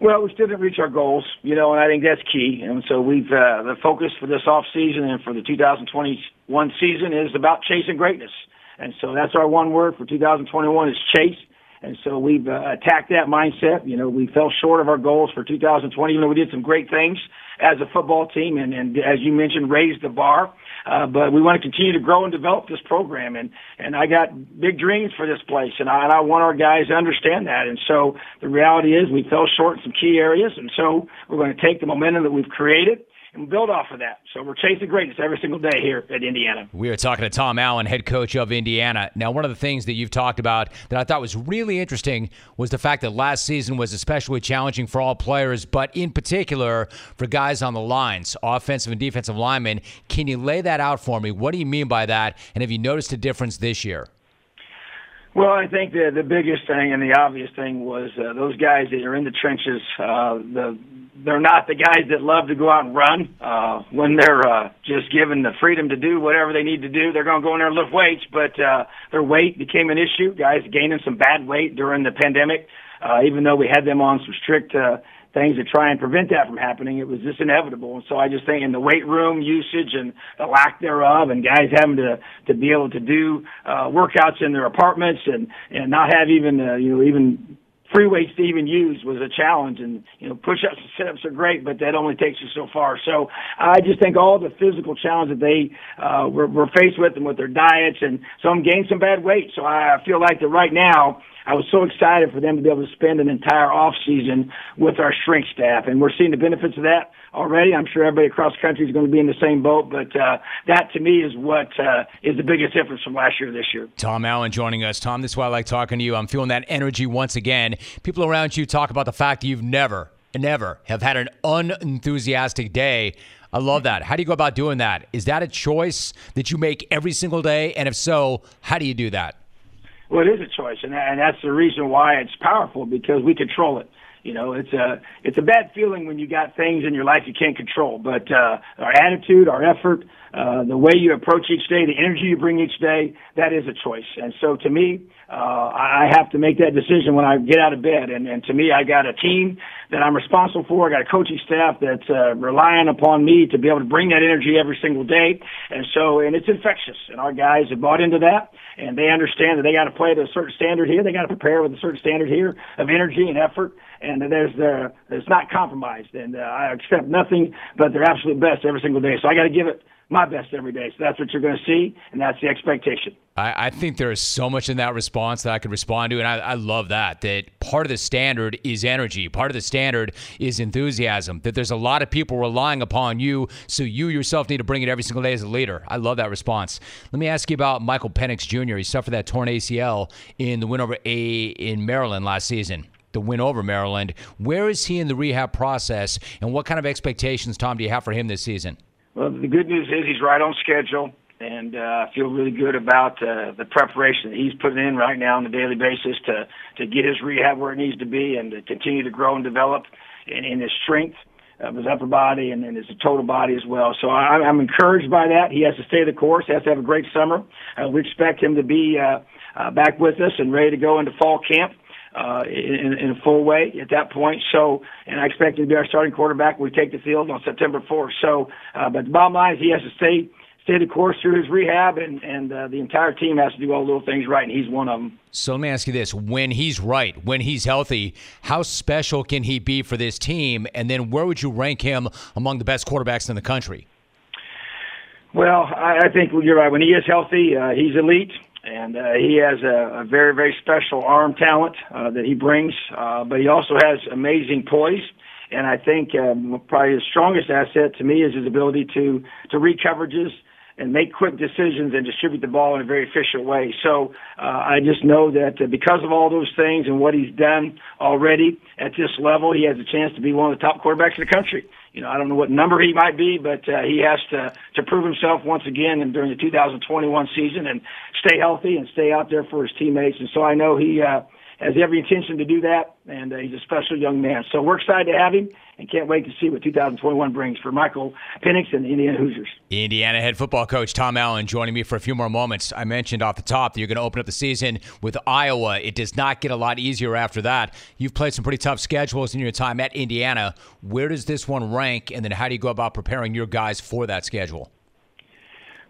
Well, we still didn't reach our goals, you know, and I think that's key. And so we've uh, the focus for this off season and for the 2021 season is about chasing greatness. And so that's our one word for 2021 is chase. And so we've uh, attacked that mindset. You know, we fell short of our goals for 2020, even though we did some great things as a football team and, and as you mentioned, raised the bar. Uh, but we want to continue to grow and develop this program. And, and I got big dreams for this place and I, and I want our guys to understand that. And so the reality is we fell short in some key areas. And so we're going to take the momentum that we've created and build off of that. So we're chasing greatness every single day here at Indiana. We are talking to Tom Allen, head coach of Indiana. Now, one of the things that you've talked about that I thought was really interesting was the fact that last season was especially challenging for all players, but in particular for guys on the lines, offensive and defensive linemen. Can you lay that out for me? What do you mean by that? And have you noticed a difference this year? Well, I think the the biggest thing and the obvious thing was uh, those guys that are in the trenches. Uh, the they're not the guys that love to go out and run. Uh, when they're uh, just given the freedom to do whatever they need to do, they're going to go in there and lift weights. But uh, their weight became an issue. Guys gaining some bad weight during the pandemic, uh, even though we had them on some strict uh, things to try and prevent that from happening. It was just inevitable. And so I just think in the weight room usage and the lack thereof, and guys having to to be able to do uh, workouts in their apartments and and not have even uh, you know even free weights to even use was a challenge. And, you know, push ups and sit ups are great, but that only takes you so far. So I just think all the physical challenge that they, uh, were, were faced with and with their diets and some gained some bad weight. So I feel like that right now, I was so excited for them to be able to spend an entire off season with our shrink staff, and we're seeing the benefits of that already. I'm sure everybody across the country is going to be in the same boat, but uh, that to me is what uh, is the biggest difference from last year to this year. Tom Allen joining us. Tom, this is why I like talking to you. I'm feeling that energy once again. People around you talk about the fact that you've never, never have had an unenthusiastic day. I love that. How do you go about doing that? Is that a choice that you make every single day? And if so, how do you do that? Well, it is a choice, and, and that's the reason why it's powerful because we control it. You know, it's a it's a bad feeling when you got things in your life you can't control. But uh, our attitude, our effort, uh, the way you approach each day, the energy you bring each day, that is a choice. And so to me, uh, I have to make that decision when I get out of bed. And, and to me, I got a team that I'm responsible for. I got a coaching staff that's uh, relying upon me to be able to bring that energy every single day. And so, and it's infectious. And our guys have bought into that, and they understand that they got to play to a certain standard here. They got to prepare with a certain standard here of energy and effort. And there's the, it's not compromised. And uh, I accept nothing but their absolute best every single day. So I got to give it my best every day. So that's what you're going to see, and that's the expectation. I, I, think there is so much in that response that I could respond to, and I, I, love that. That part of the standard is energy, part of the standard is enthusiasm. That there's a lot of people relying upon you, so you yourself need to bring it every single day as a leader. I love that response. Let me ask you about Michael Penix Jr. He suffered that torn ACL in the win over A in Maryland last season the win over Maryland. Where is he in the rehab process, and what kind of expectations, Tom, do you have for him this season? Well, the good news is he's right on schedule, and uh, I feel really good about uh, the preparation that he's putting in right now on a daily basis to to get his rehab where it needs to be and to continue to grow and develop in, in his strength of his upper body and, and his total body as well. So I, I'm encouraged by that. He has to stay the course. He has to have a great summer. Uh, we expect him to be uh, uh, back with us and ready to go into fall camp uh, in, in a full way at that point. So, and I expect him to be our starting quarterback when we take the field on September 4th. So, uh, but the bottom line is he has to stay stay the course through his rehab, and and uh, the entire team has to do all the little things right, and he's one of them. So let me ask you this: When he's right, when he's healthy, how special can he be for this team? And then where would you rank him among the best quarterbacks in the country? Well, I, I think you're right. When he is healthy, uh, he's elite and uh, he has a, a very very special arm talent uh, that he brings, uh, but he also has amazing poise. And I think um, probably his strongest asset to me is his ability to to read coverages and make quick decisions and distribute the ball in a very efficient way. So uh, I just know that uh, because of all those things and what he's done already at this level, he has a chance to be one of the top quarterbacks in the country. You know, I don't know what number he might be, but uh, he has to to prove himself once again and during the 2021 season and stay healthy and stay out there for his teammates. And so I know he. Uh, has every intention to do that, and uh, he's a special young man. So we're excited to have him and can't wait to see what 2021 brings for Michael Penix and the Indiana Hoosiers. Indiana head football coach Tom Allen joining me for a few more moments. I mentioned off the top that you're going to open up the season with Iowa. It does not get a lot easier after that. You've played some pretty tough schedules in your time at Indiana. Where does this one rank, and then how do you go about preparing your guys for that schedule?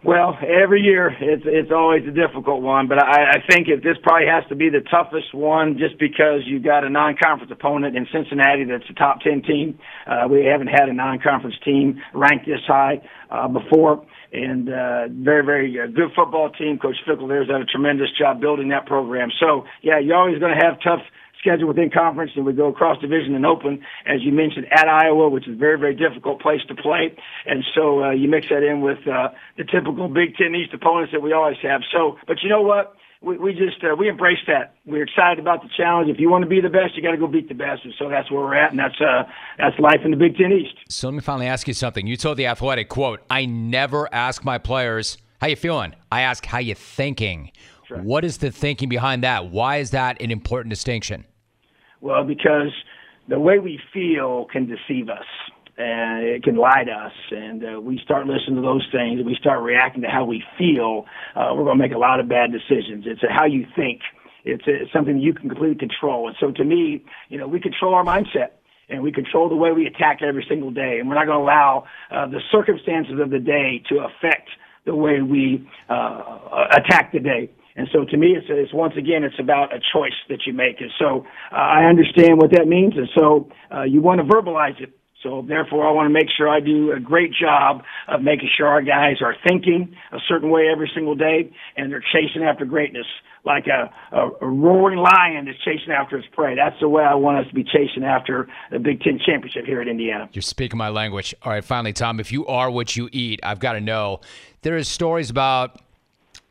Well, every year it's it's always a difficult one, but I, I think it, this probably has to be the toughest one, just because you've got a non-conference opponent in Cincinnati that's a top ten team. Uh, we haven't had a non-conference team ranked this high uh, before, and uh, very very uh, good football team. Coach Fickell there's done a tremendous job building that program. So yeah, you're always going to have tough schedule within conference, and we go across division and open, as you mentioned, at Iowa, which is a very, very difficult place to play. And so uh, you mix that in with uh, the typical Big Ten East opponents that we always have. So, but you know what? We, we just uh, we embrace that. We're excited about the challenge. If you want to be the best, you got to go beat the best, and so that's where we're at, and that's uh, that's life in the Big Ten East. So let me finally ask you something. You told the Athletic quote: "I never ask my players how you feeling. I ask how you thinking." Right. What is the thinking behind that? Why is that an important distinction? Well, because the way we feel can deceive us and it can lie to us. And uh, we start listening to those things and we start reacting to how we feel. Uh, we're going to make a lot of bad decisions. It's how you think. It's, it's something you can completely control. And so to me, you know, we control our mindset and we control the way we attack every single day. And we're not going to allow uh, the circumstances of the day to affect the way we uh, attack the day. And so to me, it's, it's once again, it's about a choice that you make. And so uh, I understand what that means. And so uh, you want to verbalize it. So therefore, I want to make sure I do a great job of making sure our guys are thinking a certain way every single day, and they're chasing after greatness like a, a, a roaring lion is chasing after its prey. That's the way I want us to be chasing after the Big Ten championship here at Indiana. You're speaking my language. All right, finally, Tom, if you are what you eat, I've got to know. There is stories about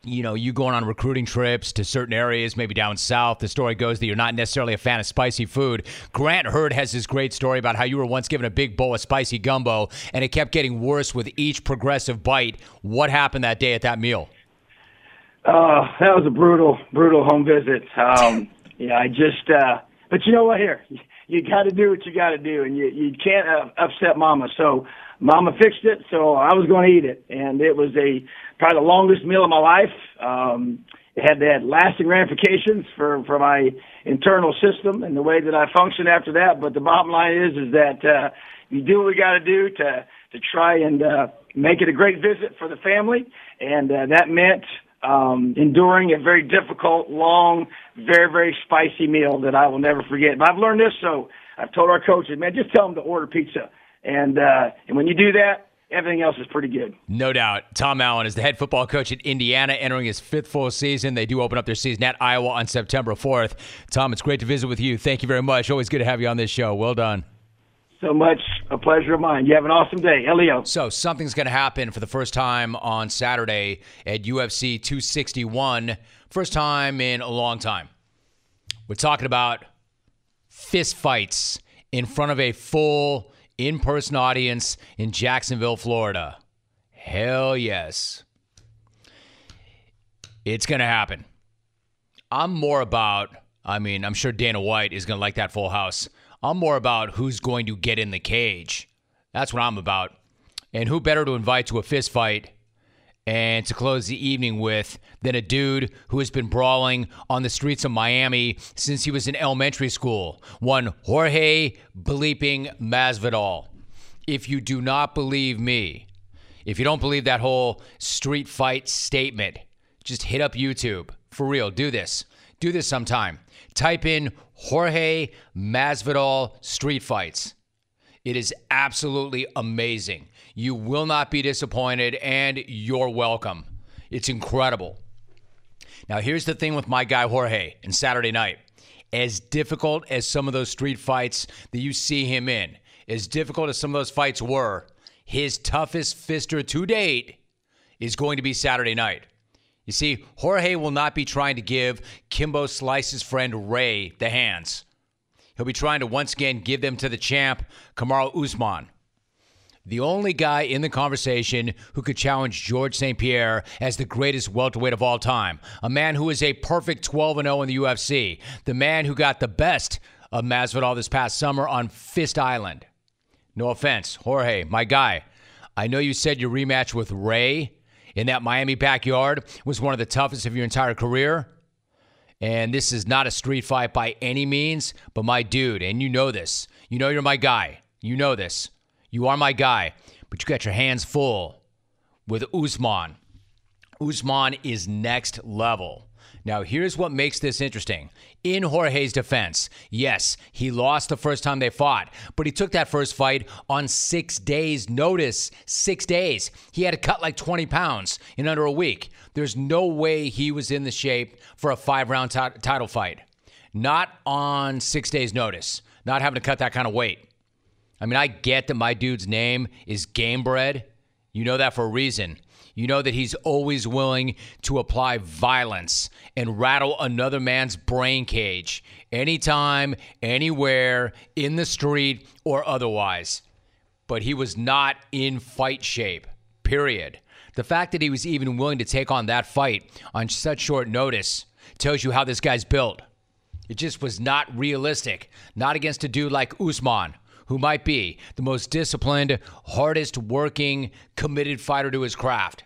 you know, you going on recruiting trips to certain areas, maybe down south. The story goes that you're not necessarily a fan of spicy food. Grant Hurd has this great story about how you were once given a big bowl of spicy gumbo, and it kept getting worse with each progressive bite. What happened that day at that meal? Oh, that was a brutal, brutal home visit. Um, yeah, I just, uh, but you know what? Here, you got to do what you got to do, and you you can't uh, upset Mama. So Mama fixed it, so I was going to eat it, and it was a probably the longest meal of my life. Um, it had had lasting ramifications for for my internal system and the way that I function after that. But the bottom line is is that uh, you do what we got to do to to try and uh, make it a great visit for the family, and uh, that meant um, enduring a very difficult, long, very very spicy meal that I will never forget. But I've learned this, so I've told our coaches, man, just tell them to order pizza and uh, and when you do that, everything else is pretty good. No doubt. Tom Allen is the head football coach at Indiana, entering his fifth full season. They do open up their season at Iowa on September 4th. Tom, it's great to visit with you. Thank you very much. Always good to have you on this show. Well done. So much a pleasure of mine. You have an awesome day. Elio. So, something's going to happen for the first time on Saturday at UFC 261. First time in a long time. We're talking about fist fights in front of a full in person audience in Jacksonville, Florida. Hell yes. It's going to happen. I'm more about, I mean, I'm sure Dana White is going to like that full house. I'm more about who's going to get in the cage. That's what I'm about. And who better to invite to a fist fight and to close the evening with than a dude who has been brawling on the streets of Miami since he was in elementary school, one Jorge Bleeping Masvidal. If you do not believe me, If you don't believe that whole street fight statement, just hit up YouTube. For real, do this. Do this sometime. Type in Jorge Masvidal street fights. It is absolutely amazing. You will not be disappointed, and you're welcome. It's incredible. Now, here's the thing with my guy Jorge and Saturday night. As difficult as some of those street fights that you see him in, as difficult as some of those fights were, his toughest fister to date is going to be Saturday night. You see, Jorge will not be trying to give Kimbo Slice's friend Ray the hands. He'll be trying to once again give them to the champ, Kamaru Usman. The only guy in the conversation who could challenge Georges St. Pierre as the greatest welterweight of all time, a man who is a perfect 12 0 in the UFC, the man who got the best of Masvidal this past summer on Fist Island. No offense, Jorge, my guy. I know you said your rematch with Ray in that Miami backyard was one of the toughest of your entire career. And this is not a street fight by any means, but my dude, and you know this. You know you're my guy. You know this. You are my guy, but you got your hands full with Usman. Usman is next level. Now, here's what makes this interesting. In Jorge's defense, yes, he lost the first time they fought, but he took that first fight on six days' notice. Six days. He had to cut like 20 pounds in under a week. There's no way he was in the shape for a five round t- title fight. Not on six days' notice, not having to cut that kind of weight. I mean, I get that my dude's name is Gamebred. You know that for a reason. You know that he's always willing to apply violence and rattle another man's brain cage anytime, anywhere, in the street, or otherwise. But he was not in fight shape, period. The fact that he was even willing to take on that fight on such short notice tells you how this guy's built. It just was not realistic, not against a dude like Usman, who might be the most disciplined, hardest working, committed fighter to his craft.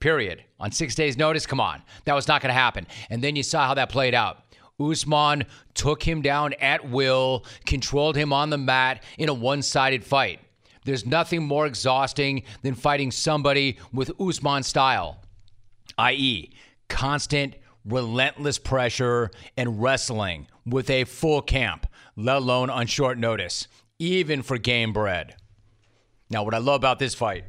Period. On six days' notice, come on. That was not going to happen. And then you saw how that played out. Usman took him down at will, controlled him on the mat in a one sided fight. There's nothing more exhausting than fighting somebody with Usman style, i.e., constant, relentless pressure and wrestling with a full camp, let alone on short notice, even for Gamebred. Now, what I love about this fight,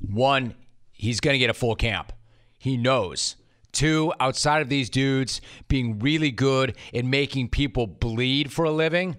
one, he's going to get a full camp. He knows. Two, outside of these dudes being really good at making people bleed for a living,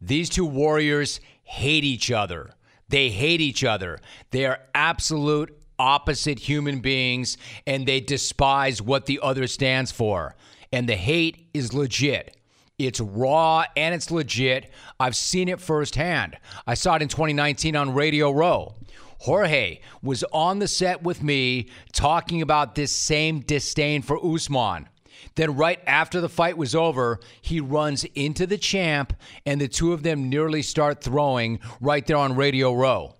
these two warriors hate each other. They hate each other. They are absolute opposite human beings and they despise what the other stands for. And the hate is legit. It's raw and it's legit. I've seen it firsthand. I saw it in 2019 on Radio Row. Jorge was on the set with me talking about this same disdain for Usman. Then, right after the fight was over, he runs into the champ, and the two of them nearly start throwing right there on Radio Row.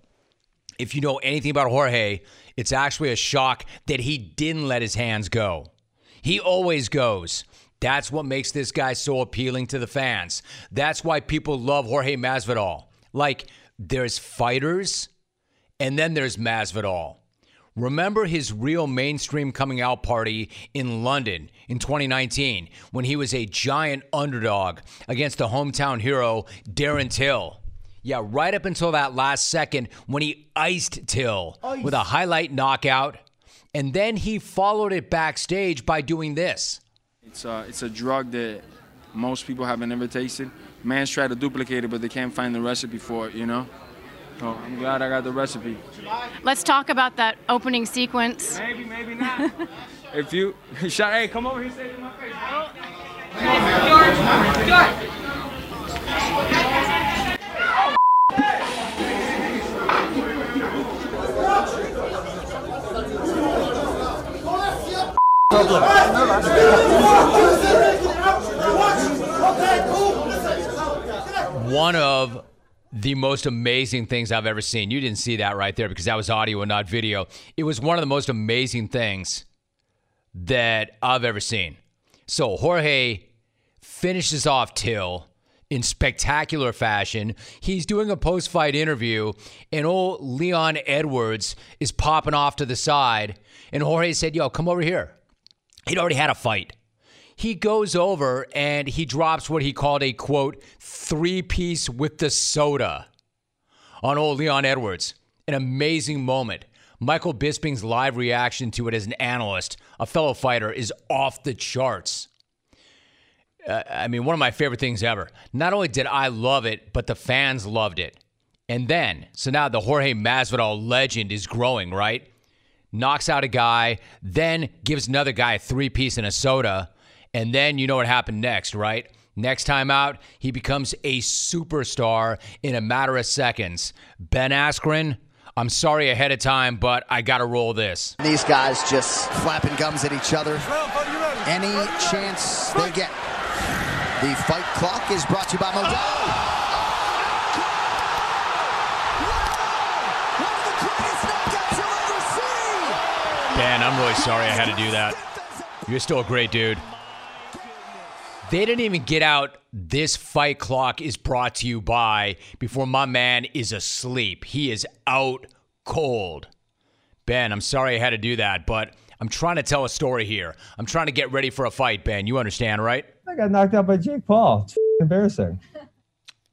If you know anything about Jorge, it's actually a shock that he didn't let his hands go. He always goes. That's what makes this guy so appealing to the fans. That's why people love Jorge Masvidal. Like, there's fighters and then there's Masvidal. Remember his real mainstream coming out party in London in 2019 when he was a giant underdog against the hometown hero, Darren Till. Yeah, right up until that last second when he iced Till Ice. with a highlight knockout. And then he followed it backstage by doing this. It's a, it's a drug that most people haven't ever tasted. Man's try to duplicate it, but they can't find the recipe for it, you know? So I'm glad I got the recipe. Let's talk about that opening sequence. Maybe, maybe not. if you shot, hey, come over here, say it in my face. George, George. One of the most amazing things I've ever seen. You didn't see that right there because that was audio and not video. It was one of the most amazing things that I've ever seen. So Jorge finishes off Till in spectacular fashion. He's doing a post fight interview, and old Leon Edwards is popping off to the side. And Jorge said, Yo, come over here. He'd already had a fight. He goes over and he drops what he called a quote, three piece with the soda on old Leon Edwards. An amazing moment. Michael Bisping's live reaction to it as an analyst, a fellow fighter, is off the charts. Uh, I mean, one of my favorite things ever. Not only did I love it, but the fans loved it. And then, so now the Jorge Masvidal legend is growing, right? Knocks out a guy, then gives another guy a three piece and a soda. And then you know what happened next, right? Next time out, he becomes a superstar in a matter of seconds. Ben Askren, I'm sorry ahead of time, but I got to roll this. These guys just flapping gums at each other any chance they get. The fight clock is brought to you by Modelo. Ben, I'm really sorry I had to do that. You're still a great dude. They didn't even get out. This fight clock is brought to you by before my man is asleep. He is out cold. Ben, I'm sorry I had to do that, but I'm trying to tell a story here. I'm trying to get ready for a fight, Ben. You understand, right? I got knocked out by Jake Paul. It's embarrassing.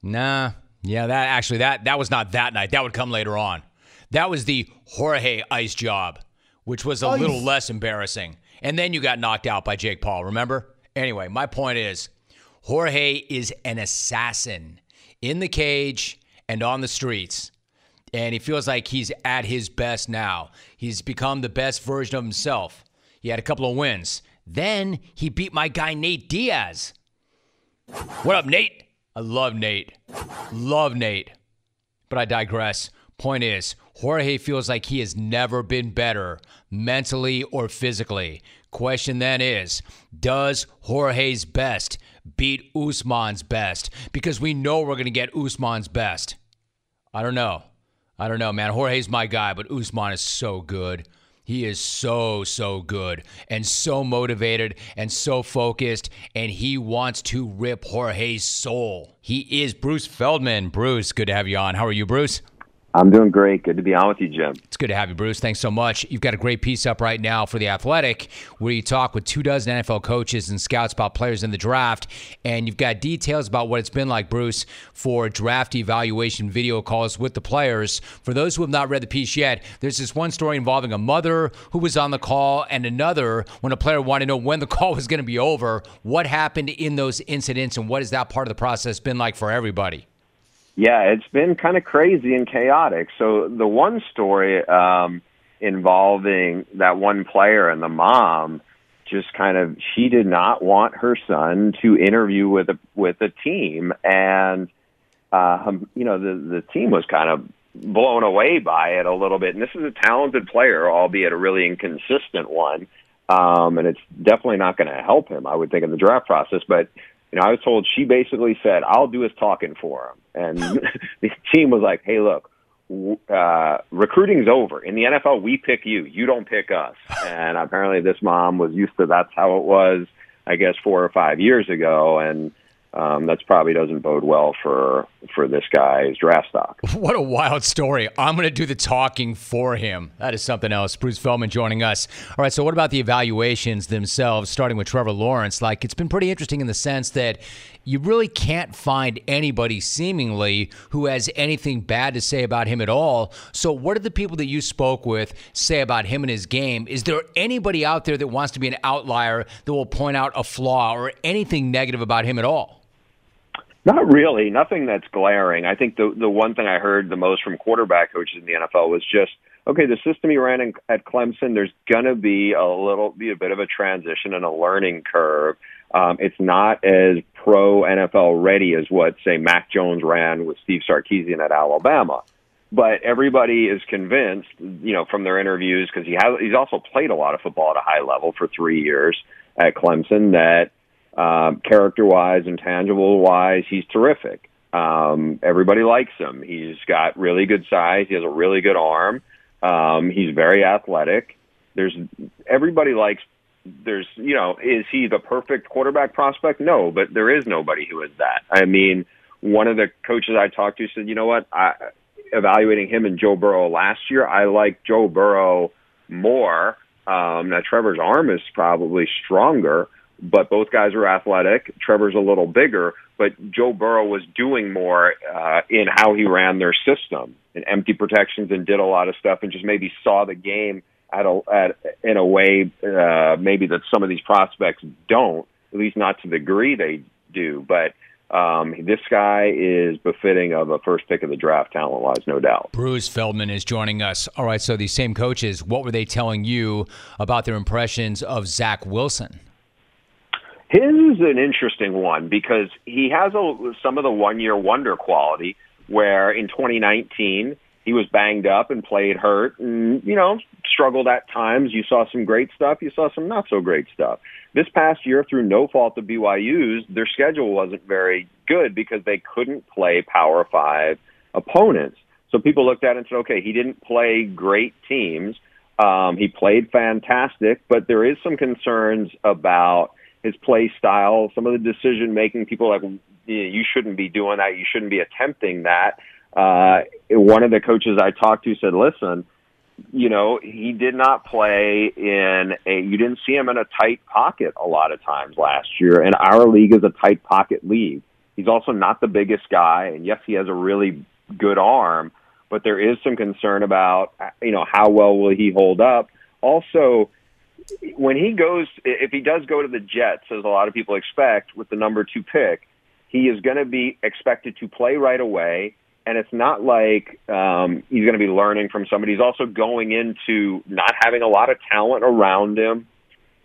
Nah. Yeah, that actually that that was not that night. That would come later on. That was the Jorge Ice job, which was a Oh, little less embarrassing. And then you got knocked out by Jake Paul, remember? Anyway, my point is Jorge is an assassin in the cage and on the streets. And he feels like he's at his best now. He's become the best version of himself. He had a couple of wins. Then he beat my guy Nate Diaz. What up, Nate? I love Nate. Love Nate. But I digress. Point is, Jorge feels like he has never been better, mentally or physically. Question then is, does Jorge's best beat Usman's best? Because we know we're going to get Usman's best. I don't know. I don't know, man. Jorge's my guy, but Usman is so good. He is so, so good and so motivated and so focused, and he wants to rip Jorge's soul. He is Bruce Feldman. Bruce, good to have you on. How are you, Bruce? I'm doing great. Good to be on with you, Jim. It's good to have you, Bruce. Thanks so much. You've got a great piece up right now for The Athletic where you talk with two dozen NFL coaches and scouts about players in the draft. And you've got details about what it's been like, Bruce, for draft evaluation video calls with the players. For those who have not read the piece yet, there's this one story involving a mother who was on the call and another when a player wanted to know when the call was going to be over. What happened in those incidents and what has that part of the process been like for everybody? Yeah, it's been kind of crazy and chaotic. So the one story um, involving that one player and the mom just kind of she did not want her son to interview with a with a team. And um, you know the the team was kind of blown away by it a little bit. And this is a talented player albeit a really inconsistent one. Um, and it's definitely not going to help him I would think in the draft process. But you know I was told she basically said I'll do his talking for him and the team was like hey look uh, recruiting's over. In the NFL, we pick you. You don't pick us. And apparently, this mom was used to that's how it was. I guess four or five years ago, and um, that's probably doesn't bode well for for this guy's draft stock. What a wild story. I'm going to do the talking for him. That is something else. Bruce Feldman joining us. All right, so what about the evaluations themselves, starting with Trevor Lawrence? Like, it's been pretty interesting in the sense that you really can't find anybody seemingly who has anything bad to say about him at all. So, what did the people that you spoke with say about him and his game? Is there anybody out there that wants to be an outlier that will point out a flaw or anything negative about him at all? Not really. Nothing that's glaring. I think the the one thing I heard the most from quarterback coaches in the NFL was just okay. The system he ran in, at Clemson, there's gonna be a little, be a bit of a transition and a learning curve. Um, it's not as pro NFL ready as what say Mac Jones ran with Steve Sarkisian at Alabama. But everybody is convinced, you know, from their interviews because he has he's also played a lot of football at a high level for three years at Clemson that um, character wise, and tangible wise, he's terrific. Um, everybody likes him. He's got really good size. He has a really good arm. Um, he's very athletic. There's everybody likes there's, you know, is he the perfect quarterback prospect? No, but there is nobody who is that. I mean, one of the coaches I talked to said, you know what, I, evaluating him and Joe Burrow last year, I like Joe Burrow more. Um, now Trevor's arm is probably stronger, but both guys are athletic. Trevor's a little bigger, but Joe Burrow was doing more uh, in how he ran their system and empty protections and did a lot of stuff and just maybe saw the game at a at in a way uh, maybe that some of these prospects don't, at least not to the degree they do. But um, this guy is befitting of a first pick of the draft, talent wise, no doubt. Bruce Feldman is joining us. All right, so these same coaches, what were they telling you about their impressions of Zach Wilson? His is an interesting one because he has a, some of the one year wonder quality where in 2019 he was banged up and played hurt and, you know, struggled at times. You saw some great stuff. You saw some not so great stuff. This past year, through no fault of BYU's, their schedule wasn't very good because they couldn't play Power Five opponents. So people looked at it and said, okay, he didn't play great teams. Um, he played fantastic, but there is some concerns about his play style, some of the decision making. People like, you shouldn't be doing that. You shouldn't be attempting that. Uh, one of the coaches I talked to said, listen, you know, he did not play in a, you didn't see him in a tight pocket a lot of times last year. And our league is a tight pocket league. He's also not the biggest guy. And yes, he has a really good arm, but there is some concern about, you know, how well will he hold up? Also, when he goes, if he does go to the Jets, as a lot of people expect with the number two pick, he is going to be expected to play right away and it's not like um, he's going to be learning from somebody. He's also going into not having a lot of talent around him,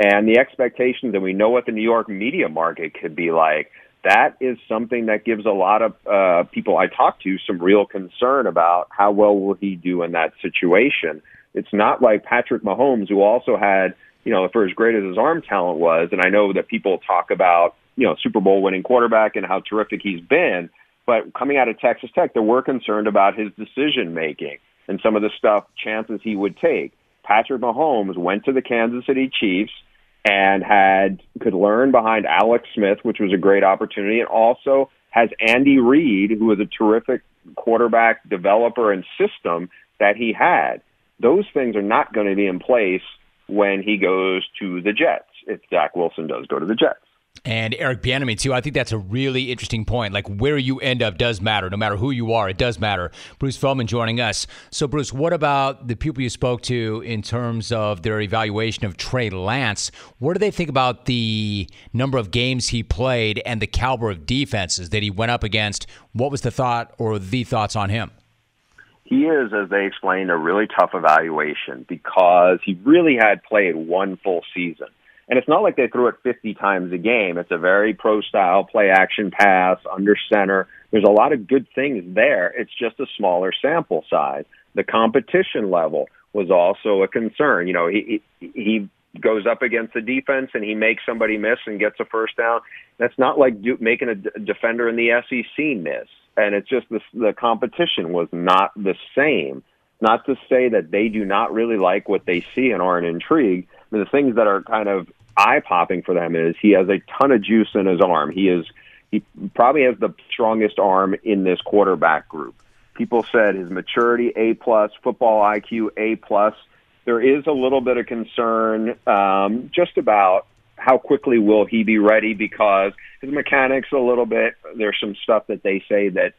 and the expectations. And we know what the New York media market could be like. That is something that gives a lot of uh, people I talk to some real concern about how well will he do in that situation. It's not like Patrick Mahomes, who also had, you know, for as great as his arm talent was, and I know that people talk about, you know, Super Bowl winning quarterback and how terrific he's been but coming out of Texas Tech, they were concerned about his decision making and some of the stuff, chances he would take. Patrick Mahomes went to the Kansas City Chiefs and had could learn behind Alex Smith, which was a great opportunity, and also has Andy Reid, who was a terrific quarterback developer and system that he had. Those things are not going to be in place when he goes to the Jets. If Zach Wilson does go to the Jets and Eric Bieniemy too. I think that's a really interesting point. Like where you end up does matter, no matter who you are. It does matter. Bruce Feldman joining us. So, Bruce, what about the people you spoke to in terms of their evaluation of Trey Lance? What do they think about the number of games he played and the caliber of defenses that he went up against? What was the thought or the thoughts on him? He is, as they explained, a really tough evaluation because he really had played one full season. And it's not like they threw it 50 times a game. It's a very pro style play action pass under center. There's a lot of good things there. It's just a smaller sample size. The competition level was also a concern. You know, he he goes up against the defense and he makes somebody miss and gets a first down. That's not like do, making a d- defender in the SEC miss. And it's just the the competition was not the same. Not to say that they do not really like what they see and aren't intrigued the things that are kind of eye popping for them is he has a ton of juice in his arm. He is he probably has the strongest arm in this quarterback group. People said his maturity A plus, football IQ A plus. There is a little bit of concern um, just about how quickly will he be ready because his mechanics a little bit. There's some stuff that they say that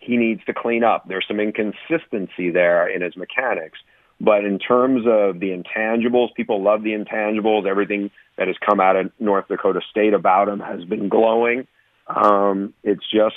he needs to clean up. There's some inconsistency there in his mechanics. But in terms of the intangibles, people love the intangibles. Everything that has come out of North Dakota State about him has been glowing. Um, it's just,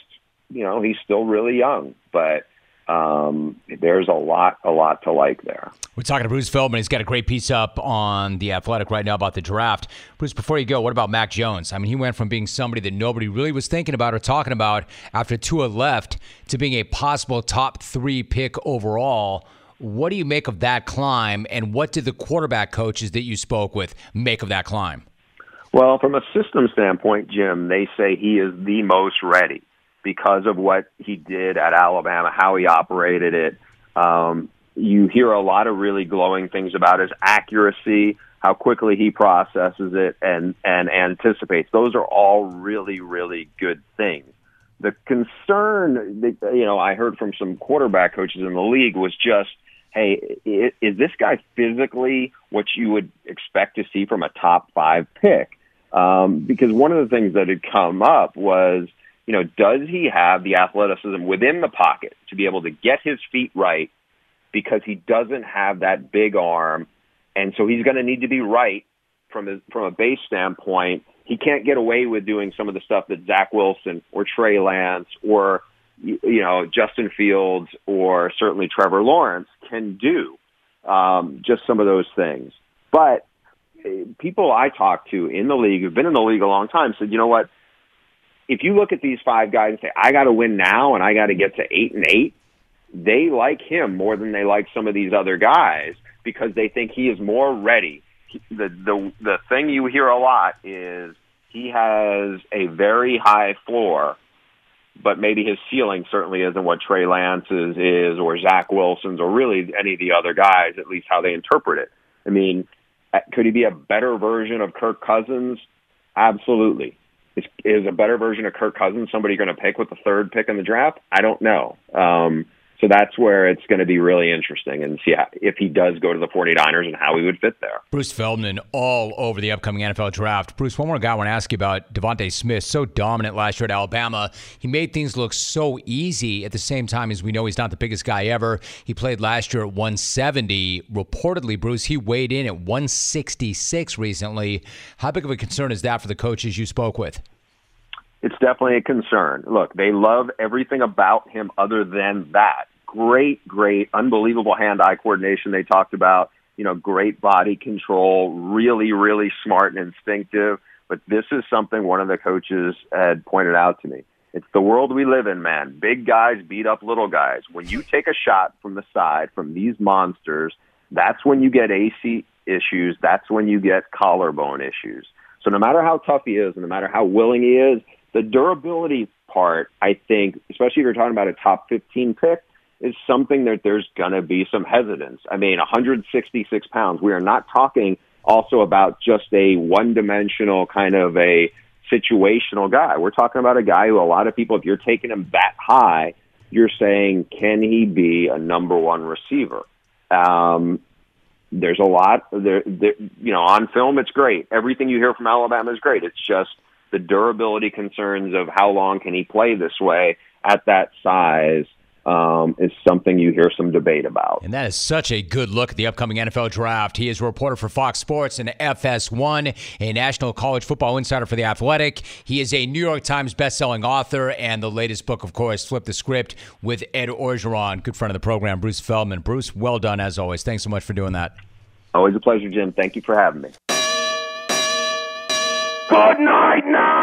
you know, he's still really young, but um, there's a lot, a lot to like there. We're talking to Bruce Feldman. He's got a great piece up on the Athletic right now about the draft. Bruce, before you go, what about Mac Jones? I mean, he went from being somebody that nobody really was thinking about or talking about after Tua left to being a possible top three pick overall. What do you make of that climb, and what did the quarterback coaches that you spoke with make of that climb? Well, from a system standpoint, Jim, they say he is the most ready because of what he did at Alabama, how he operated it. Um, you hear a lot of really glowing things about his accuracy, how quickly he processes it and and anticipates. Those are all really really good things. The concern that you know I heard from some quarterback coaches in the league was just, hey, is this guy physically what you would expect to see from a top five pick? Um, because one of the things that had come up was, you know, does he have the athleticism within the pocket to be able to get his feet right because he doesn't have that big arm, and so he's going to need to be right from a, from a base standpoint. He can't get away with doing some of the stuff that Zach Wilson or Trey Lance or you know Justin Fields or certainly Trevor Lawrence can do. Um, just some of those things, but uh, people I talk to in the league who've been in the league a long time said, you know what? If you look at these five guys and say, I got to win now and I got to get to eight and eight, they like him more than they like some of these other guys because they think he is more ready. The the the thing you hear a lot is he has a very high floor, but maybe his ceiling certainly isn't what Trey Lance's is or Zach Wilson's or really any of the other guys, at least how they interpret it. I mean, could he be a better version of Kirk Cousins? Absolutely. Is, is a better version of Kirk Cousins somebody going to pick with the third pick in the draft? I don't know. Um, so that's where it's going to be really interesting and see how, if he does go to the 49ers and how he would fit there. Bruce Feldman all over the upcoming NFL draft. Bruce, one more guy I want to ask you about DeVonta Smith. So dominant last year at Alabama. He made things look so easy at the same time as we know he's not the biggest guy ever. He played last year at 170. Reportedly, Bruce, he weighed in at 166 recently. How big of a concern is that for the coaches you spoke with? It's definitely a concern. Look, they love everything about him other than that. Great, great, unbelievable hand-eye coordination they talked about. You know, great body control, really, really smart and instinctive. But this is something one of the coaches had pointed out to me. It's the world we live in, man. Big guys beat up little guys. When you take a shot from the side from these monsters, that's when you get AC issues. That's when you get collarbone issues. So no matter how tough he is, and no matter how willing he is, the durability part, I think, especially if you're talking about a top 15 pick, is something that there's going to be some hesitance. I mean, 166 pounds. We are not talking also about just a one-dimensional kind of a situational guy. We're talking about a guy who a lot of people, if you're taking him that high, you're saying, can he be a number one receiver? Um, there's a lot there, there. You know, on film, it's great. Everything you hear from Alabama is great. It's just the durability concerns of how long can he play this way at that size um, is something you hear some debate about. And that is such a good look at the upcoming NFL draft. He is a reporter for Fox Sports and FS1, a national college football insider for The Athletic. He is a New York Times bestselling author, and the latest book, of course, Flip the Script with Ed Orgeron, good friend of the program, Bruce Feldman. Bruce, well done as always. Thanks so much for doing that. Always a pleasure, Jim. Thank you for having me. Good night now.